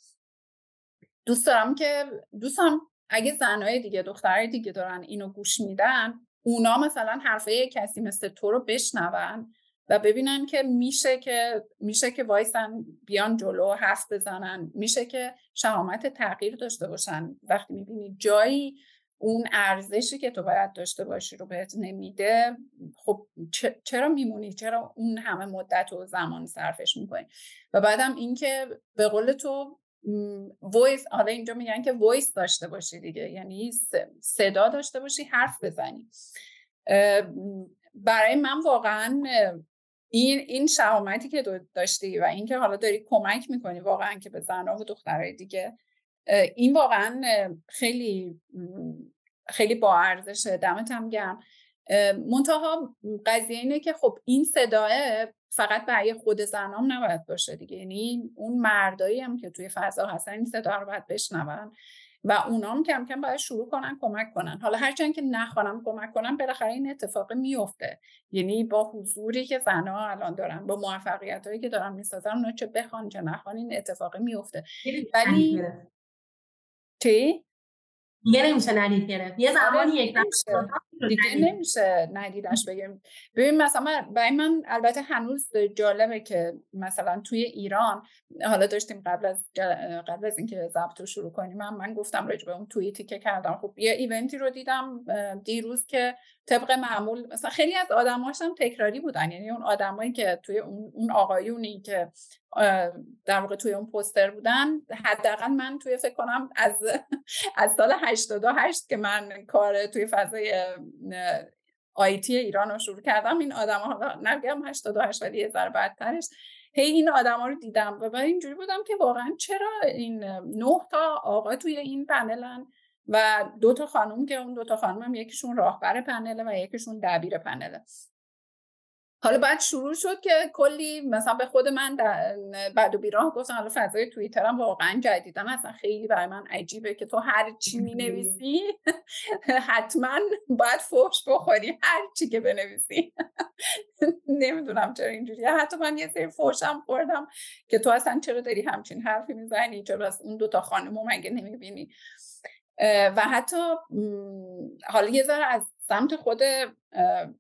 دوست دارم که دوستم اگه زنهای دیگه دخترهای دیگه دارن اینو گوش میدن اونا مثلا حرفه کسی مثل تو رو بشنون و ببینن که میشه که میشه که وایسن بیان جلو حرف بزنن میشه که شهامت تغییر داشته باشن. وقتی می‌بینی جایی اون ارزشی که تو باید داشته باشی رو بهت نمیده خب چرا میمونی؟ چرا اون همه مدت و زمان صرفش می‌کنی؟ و بعدم اینکه به قول تو voice حالا اینجا میگن که voice داشته باشی دیگه یعنی صدا داشته باشی حرف بزنی. برای من واقعا این این شهامتی که داشتی و اینکه حالا داری کمک می‌کنی واقعا که به زنها و دخترای دیگه این واقعا خیلی خیلی با ارزشه دمت هم گرم. منتها قضیه اینه که خب این صداه فقط برای خود زنام نباید باشه دیگه. یعنی اون مردایی هم که توی فضا هستن این صدا رو باید بشنون و اونام کم کم باید شروع کنن کمک کنن. حالا هرچند که نخوانم کمک کنن بالاخره این اتفاق میفته. یعنی با حضوری که زنها الان دارن با موفقیت هایی که دارن می‌سازن اونا چه بخوان چه نخوان این اتفاق میفته. ولی چی؟ دیگه نمیشه ندید گرفت. یه آره، زمانی یک دیگه نمیشه. ندیدش بگیم. ببین مثلا برای من البته هنوز جالبه که مثلا توی ایران حالا داشتیم قبل از قبل از اینکه ضبط رو شروع کنیم من من گفتم راجع به اون توییتی که کردم. خب یه ایونتی رو دیدم دیروز که طبق معمول مثلا خیلی از آدماش هم تکراری بودن. یعنی اون آدمایی که توی اون آقایونی که در واقع توی اون پوستر بودن حداقل من توی فکر کنم از از سال 88 که من کار توی فضای آیتی ایران رو شروع کردم این آدم ها نگم 88 ولی یه ذره بعدترش هی این آدم ها رو دیدم و برای اینجوری بودم که واقعا چرا این نه تا آقا توی این پنلن و دو تا خانم که اون دو تا خانم هم یکیشون راهبر پنله و یکیشون دبیر پنله حالا بعد شروع شد که کلی مثلا به خود من بعد و بیراه گفتم حالا فضای توییترم واقعا جدیدم اصلا خیلی برای من عجیبه که تو هر چی می نویسی حتما باید فوش بخوری هر چی که بنویسی. نمی‌دونم چرا اینجوریه. حتی من یه سری فوشم خوردم که تو اصلا چرا داری همچین حرفی می‌زنی؟ چرا از اون دوتا خانم مگه نمی‌بینی؟ و حتی حالا یه ذره از سمت خود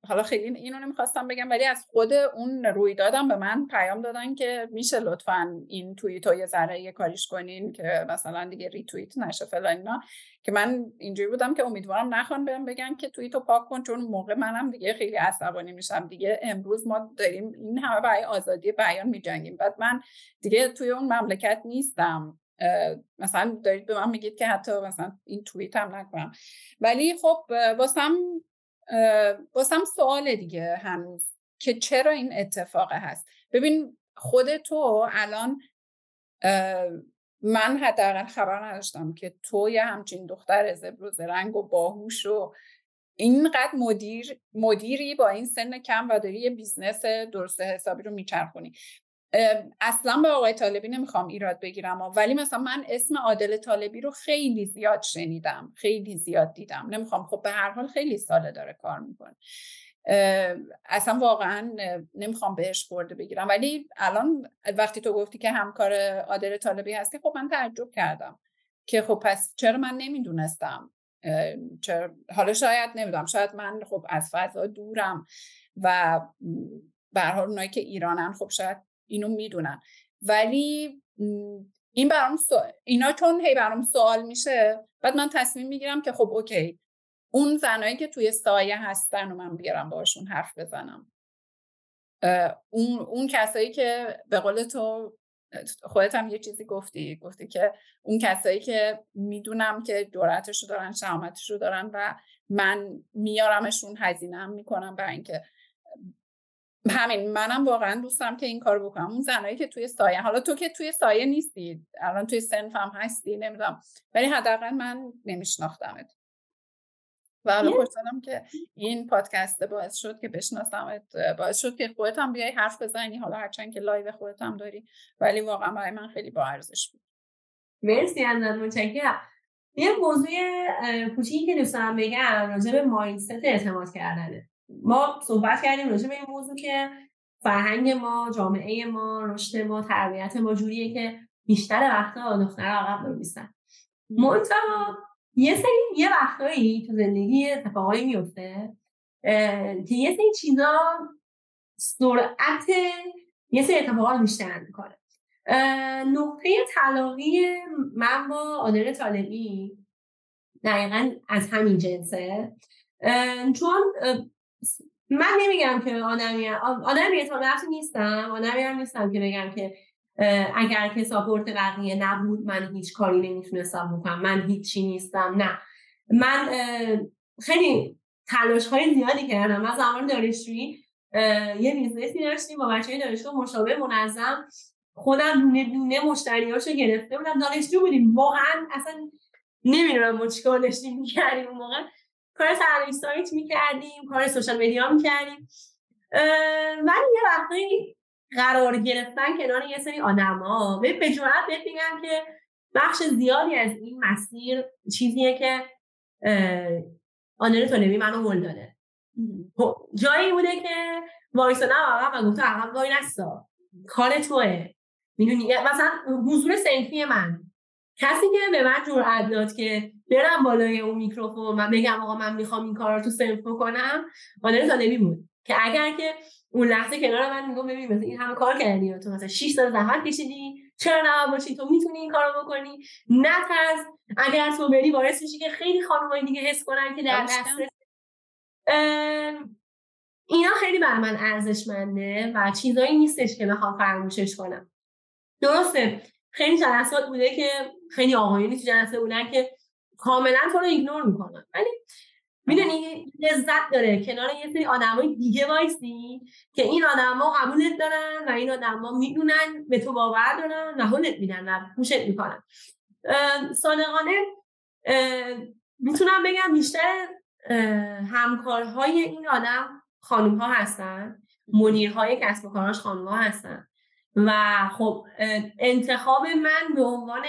حالا خیلی اینو نمی‌خواستم بگم ولی از خود اون رویدادم به من پیام دادن که میشه لطفا این توییت یه ذره یه کاریش کنین که مثلا دیگه ریتوییت نشه فلان اینا. که من اینجوری بودم که امیدوارم نخوان برم بگن که توییتو پاک کن چون موقع منم دیگه خیلی عصبانی میشم دیگه. امروز ما داریم این همه برای آزادی بیان میجنگیم. بعد من دیگه توی اون مملکت نیستم. مثلا دارید به من میگید که حتی مثلا این توییت هم نکنم. ولی خب واسم واسم سوال دیگه هنوز که چرا این اتفاق هست. ببین خود تو الان من حداقل خبر نداشتم که تو یه همچین دختر زبر و زرنگ و باهوش و اینقدر مدیر مدیری با این سن کم و داری یه business درست حسابی رو میچرخونی. اصلا به آقای طالبی نمی‌خوام ایراد بگیرم ولی مثلا من اسم عادل طالبی رو خیلی زیاد شنیدم خیلی زیاد دیدم. نمی‌خوام خب به هر حال خیلی ساله داره کار می‌کنه. اصلا واقعا نمی‌خوام بهش خورده بگیرم. ولی الان وقتی تو گفتی که همکار عادل طالبی هستی خب من تعجب کردم که خب پس چرا من نمی‌دونستم؟ چرا حالا شاید نمی‌دونم. شاید من خب از فضا دورم و به حال اونایی که ایرانن خب شاید اینو می‌دونن ولی این برام اینا چون هی برام سوال میشه بعد من تصمیم می‌گیرم که خب اوکی اون زنایی که توی سایه هستن و من بیارم باشون حرف بزنم. اون اون کسایی که به قول تو خودت هم یه چیزی گفتی گفتی که اون کسایی که می‌دونم که جرأتش رو دارن شهامتش رو دارن و من میارمشون هزینه می‌کنم برای اینکه همین منم واقعا دوستم که این کار بکنم. اون زنایی که توی سایه حالا تو که توی سایه نیستی الان توی سنفم هستی نمی‌دونم. ولی حداقل من نمیشناختمت. و حالا خوشحالم که این پادکست باعث شد که بشناسمت. باعث شد که خودت هم بیای حرف بزنی حالا هرچند که live خودت هم داری. ولی واقعا برای من خیلی با ارزش بود. مرسی ازت متشکرم. یه موضوع کوچیکی که دوست دارم بگم راجع به mindset اعتماد کردنه. ما صحبت کردیم راجع به این موضوع که فرهنگ ما جامعه ما رشد ما تربیت ما جوریه که بیشتر وقتا دختر عقب می‌ایستن منتها یه سری یه وقتایی تو زندگی اتفاقایی میفته که یه سری چیزا سرعت یه سری اتفاقات بیشتر می‌کنه. نقطه طلاقی من با آدر طالبی دقیقا از همین جنسه. چون من نمیگم که آدمی آدم بی‌اعتماد نیستم. آدمی هم نیستم که بگم که اگر که support بقیه نبود من هیچ کاری نمی‌تونستم بکنم. من هیچی نیستم. نه. من خیلی تلاش های زیادی کردم. من زمان دانشجویی یه business ی داشتیم با بچه دانشجو مشابه منظم. خودم دونه دونه مشتریاشو گرفته بودم. دانشجو بودیم. واقعا اصلا نمی‌دونم ما چیکار داشتیم می‌کردیم اون موقع کار طراحی سایت می‌کردیم کار social media می‌کردیم. ولی یه وقتی قرار گرفتن کنار یه سری آدما به جرات میگم که بخش زیادی از این مسیر چیزیه که آنر تولمی منو هل داده. خب، جایی بوده که وایسادم عقب و گفتم عقب وای نستا کار توه. می‌دونی؟ مثلا حضور سنفی من. کسی که به من جرأت داد که برم بالای اون میکروفون من بگم آقا من می‌خوام این کار رو تو سنف بکنم آنر تولمی بود که اگر که اون لحظه کنار من میگم ببین مثلا این همه کار کردی تو مثلا 6 سال زحمت کشیدی چرا نه باشی؟ تو می‌تونی این کارو بکنی؟ نترس اگر تو بری باعث میشی که خیلی خانمای دیگه حس کنن که در دسترس. اینا خیلی بر من ارزشمنده و چیزایی نیستش که بخوام فراموشش کنم. درسته. خیلی جلسات بوده که خیلی آقایونی تو جلسه بودن که کاملا تو رو ایگنور می‌کنن. ولی می‌دونی لذت داره. کنار یه سری آدمای دیگه وایسی که این آدما قبولت دارن و این آدما می‌دونن به تو باور دارن و حلت میدن و پوشت می‌کنن. صادقانه می‌تونم بگم بیشتر همکارهای این آدم خانم ها هستن. منیرهای کسب و کاراش خانم ها هستن. و خب انتخاب من به عنوان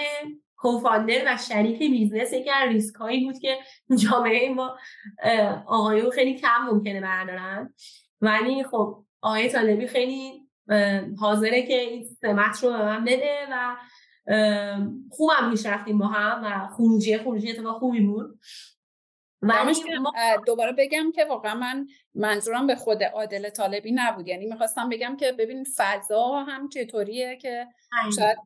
co-founder و شریک business یکی از ریسک هایی بود که جامعه ما آقایون خیلی کم ممکنه بردارن. ولی خب آقای طالبی خیلی حاضره که این سمت رو به من بده و خوبم پیش رفتیم با هم و خروجی خروجی اتفاق خوبی بود. دوباره بگم که واقعا من منظورم به خود عادل طالبی نبود. یعنی می‌خواستم بگم که ببین فضا هم چطوریه که شاید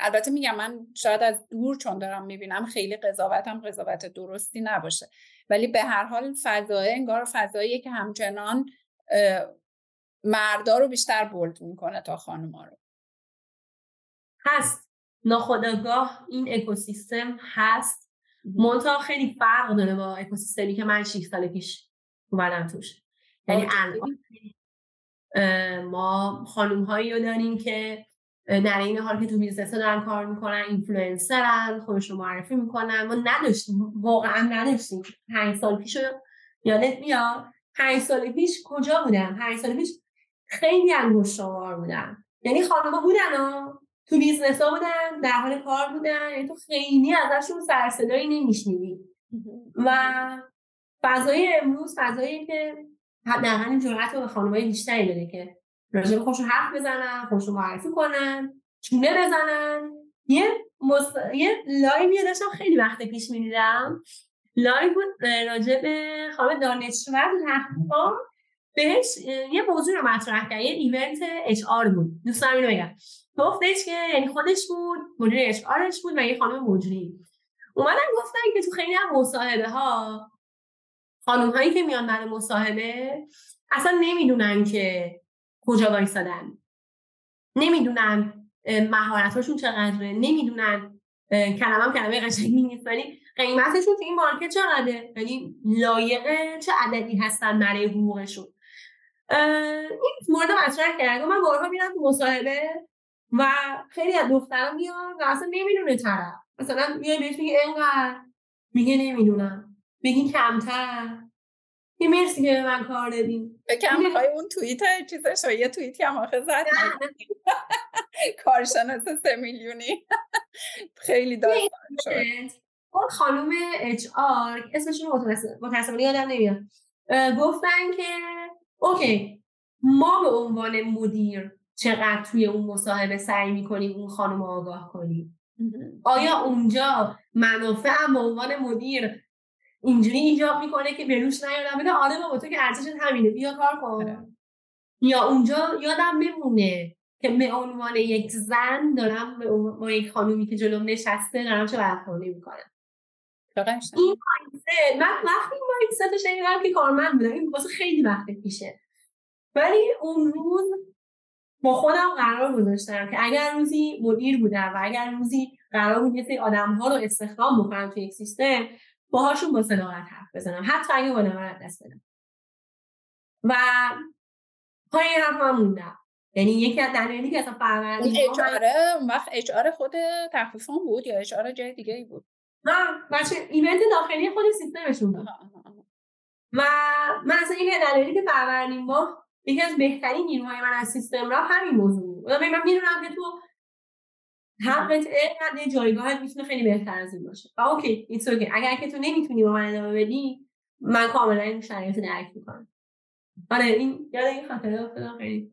البته میگم من شاید از دور چون دارم می‌بینم خیلی قضاوتم قضاوت درستی نباشه. ولی به هر حال فضای انگار فضاییه که همچنان مردا رو بیشتر بولد می‌کنه تا خانوما رو. هست. ناخداگاه این اکوسیستم هست. منتها خیلی فرق داره با اکوسیستمی که من 6 سال پیش اومدم توش. یعنی الان ما خانوم هایی رو داریم که در عین حال که تو business دارن کار می‌کنن اینفلوئنسرن خودش رو معرفی می‌کنن. ما نداشتیم واقعا نداشتیم. پنج سال پیش یادت میاد؟ پنج سال پیش کجا بودن پنج سال پیش خیلی انگشت شمار بودن یعنی خانم‌ها بودن تو business ها بودن در حال کار بودن یعنی تو خیلی ازشون سرصدایی نمیشنیدی. و فضای امروز فضایی که حداقل این جرأت رو به خانم‌های بیشتری داره که راجع به حرف بزنن خودشون معرفی کنن چونه بزنن. یه مص... یه live ی داشتم خیلی وقت پیش می‌دیدم. live بود راجع به خانم دانشور تخفیفان بهش یه موضوع رو مطرح کرد یه event HR بود. دوست دارم اینو بگم. گفتش که یعنی خودش بود مدیر HR ش بود و یه خانم مجری. اومدن گفتن که تو خیلی هم مصاحبه ها خانم هایی که میان برای مصاحبه اصلا نمی‌دونن که کجا وایسادن. نمی‌دونن مهارتاشون چقدره. نمی‌دونن کلمه هم کلمه قشنگی نیست. ولی قیمتشون تو این مارکت چقدره؟ یعنی لایق چه عددی هستن برای حقوقشون؟ این مورد مطرح کرد من بارها میرم تو مصاحبه و خیلی از دختران میان و اصلا نمی‌دونه طرف. مثلا میای بهش میگه اینقدر. میگه نمی‌دونم. بگین کمتر. یه مرسی که من کار دادیم بکم می‌خوای اون توییت چیزش یه توییتی هم آخه زد. کارشناس سه میلیونی. خیلی داستان شد. اون خانوم اچ آر اسمشون متاسفانه یادم نمیاد. گفتن که اوکی ما به عنوان مدیر چقدر توی اون مصاحبه سعی می‌کنیم اون خانم آگاه کنیم آیا اونجا منافع به عنوان مدیر اینجوری ایجاب می‌کنه که بروش نیادم بگه آره بابا تو که ارزشت همینه بیا کار کن. آره. یا اونجا یادم بمونه که به عنوان یک زن دارم با یک خانومی که جلوم نشسته دارم چه برخوردی می‌کنم. این من وقتی این مایندست شنیدم که کارمند بودم این واسه خیلی وقت پیشه. ولی اون روز با خودم قرار گذاشتم که اگر روزی مدیر بودم و اگر روزی قرار بود یه آدم ها رو استخدام بکنم توی یک سیستم باهاشون با صداقت حرف بزنم. حتی اگه با نمارت دست بدم. و پای حرف هم موندم. یعنی یکی از دلایلی که اصلا اون اچ اون وقت اچ خود تخفیفون بود یا اچ جای دیگه ای بود؟ نه بچه ایونت داخلی خود سیستمشون بود. و من اصلا یکی از دلایلی که فروردین ما یکی از بهترین نیروهای من از سیستم را همین موضوع بود. من می‌دونم که تو حقت اینقدر جایگاهت می‌تونه خیلی بهتر از این باشه. و اوکی ایتس اوکی اگر که تو نمی‌تونی با من ادامه بدی من کاملا این شرایط درک می‌کنم. آره این یاد این خاطره خیلی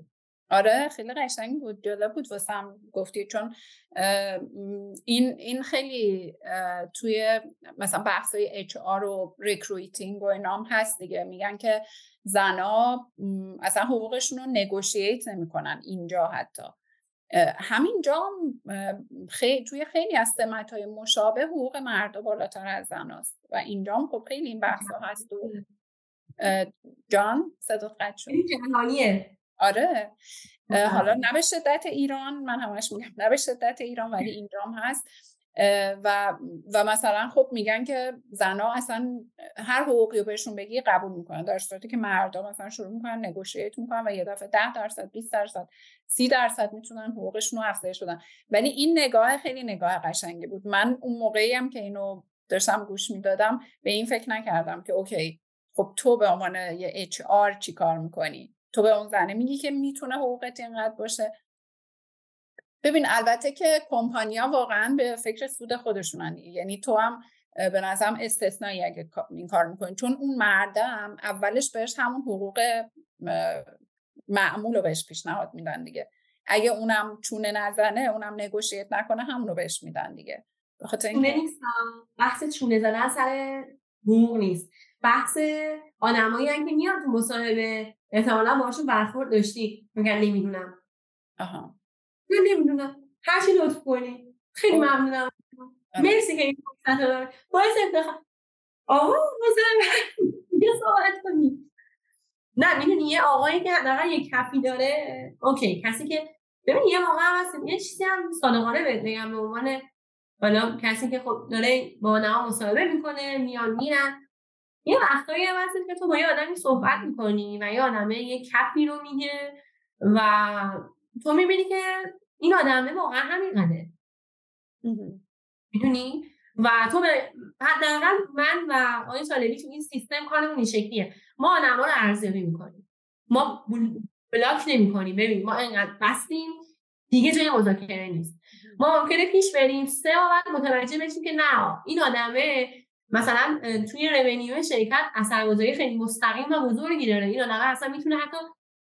آره خیلی قشنگ بود جالب بود واسم گفتی. چون این این خیلی توی مثلا بحث های HR و recruiting و اینام هست دیگه. میگن که زنا اصلا حقوقشون رو negotiate نمی‌کنن اینجا حتی. همینجا خیلی توی خیلی از سمت های مشابه حقوق مرد بالاتر از زناست. و اینجا هم خب خیلی این بحث ها هست و جان صدات قد شد. آره. حالا نه به شدت ایران من همش میگم نه به شدت ایران ولی اینجا هم هست. و و مثلا خب میگن که زنا اصلا هر حقوقی رو بهشون بگی قبول می‌کنن. در صورتی که مردا مثلا شروع می‌کنن نگوشیت می‌کنن و یه دفعه 10 درصد 20 درصد 30 درصد می‌تونن حقوقشون رو افزایش بدن. ولی این نگاه خیلی نگاه قشنگی بود. من اون موقعی هم که اینو داشتم گوش می‌دادم به این فکر نکردم که اوکی خب تو به عنوان یه اچ آر چی کار می‌کنی؟ تو به اون زنه میگی که می‌تونه حقوقت اینقدر باشه. ببین البته که کمپانیا واقعا به فکر سود خودشونن. یعنی تو هم به نظرم استثنایی اگه این کار می‌کنی. چون اون مردم اولش بهش همون حقوق معمول رو بهش پیشنهاد میدن دیگه. اگه اونم چونه نزنه اونم نگوشیت نکنه همون رو بهش میدن دیگه. بخاطر اینکه بحث چونه زدن سر حقوق نیست. بحث آدمایی که میان تو مصاحبه احتمالا باشون برخورد داشتی. میگن نمی‌دونم. آها. من نمی‌دونم. هر چی لطف کنی. خیلی خب. ممنونم. آره. مرسی که این فرصت رو باعث افتخار آقا مثلا یه صحبت کنی نه می‌دونی یه آقایی که حداقل یه کفی داره اوکی. کسی که ببین یه موقع هم هست یه چیزی هم صادقانه بهت بگم. به عنوان حالا کسی که خب داره با نما مصاحبه می‌کنه میان میرن. یه وقتایی هم هست که تو با یه آدمی صحبت می‌کنی و یه آدمه یه کفی رو میگه و تو می‌بینی که این آدمه واقعا همینقدره. می‌دونی؟ و تو به حداقل من و آقای سالمی تو این سیستم کارمون این شکلیه. ما آدما رو ارزیابی می‌کنیم. ما بلاک نمی‌کنیم. ببین ما اینقدر بستیم دیگه جای مذاکره نیست. ما ممکنه پیش بریم سه بعد متوجه بشیم که نه این آدمه مثلا توی رونیو شرکت اثرگذاری خیلی مستقیم و بزرگی داره. این آدمه اصلا می‌تونه حتی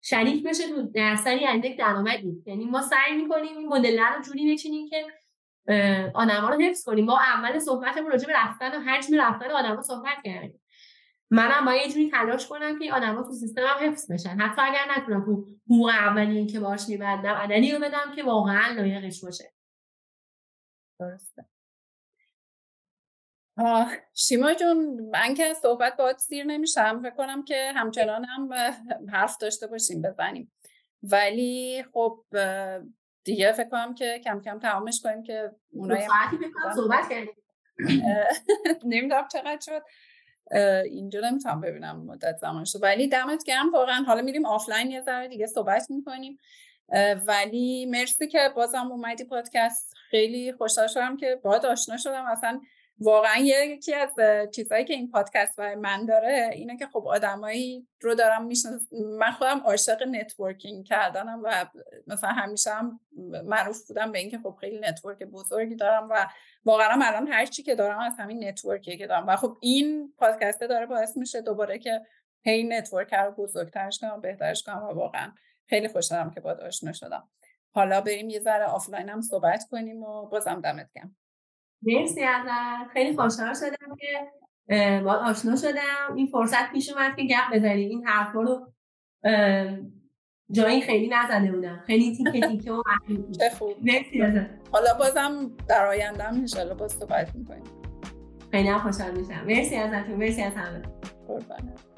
شریک بشه تو درصدی اندک درآمدی. یعنی ما سعی می‌کنیم این مدل رو جوری بچینیم که آدما رو حفظ کنیم. ما اول صحبتمون راجع به رفتن و حجم رفتن آدما صحبت کردیم. منم باید یه جوری تلاش کنم که آدما تو سیستم هم حفظ بشن. حتی اگر نتونم تو حقوق اولی که باش میبندم عددی رو بدم که واقعا لایقش باشه. درسته. شیما جون من که صحبت باید سیر نمیشم. فکر کنم که همچنان هم حرف داشته باشیم بزنیم. ولی خب دیگه فکر کنم که کم کم تمامش کنیم که اونایی صحبت کردیم. نمی‌دونم چقدر شد. اینجا نمی‌تونم ببینم مدت زمان شد. ولی دمت گرم واقعا. حالا میریم آفلاین یه ذره دیگه صحبت می‌کنیم. ولی مرسی که بازم اومدی پادکست. خیلی خوشحال شدم که باهات آشنا شدم. اصلا واقعا یکی از چیزهایی که این پادکست برای من داره اینه که خب آدمایی رو دارم می‌شناسم من خودم عاشق networking کردنم و مثلا همیشه هم معروف بودم به اینکه خب خیلی network بزرگی دارم و واقعا الان هر چی که دارم از همین network ی که دارم. و خب این پادکسته داره باعث میشه دوباره که هی network رو بزرگترش کنم بهترش کنم و واقعا خیلی خوشحالم که باهات آشنا شدم. حالا بریم یه ذره آفلاین هم صحبت کنیم و بازم دمت گرم. مرسی ازت. خیلی خوشحال شدم که باهات آشنا شدم. این فرصت پیش اومد که گپ بزنیم. این حرف رو جایی خیلی نزده بودم. خیلی تیکه تیکه و خوب. مرسی ازت. حالا بازم در آینده هم انشالله باز صحبت می‌کنیم. خیلی خوشحال میشم. مرسی ازتون. مرسی از همه. قربانت.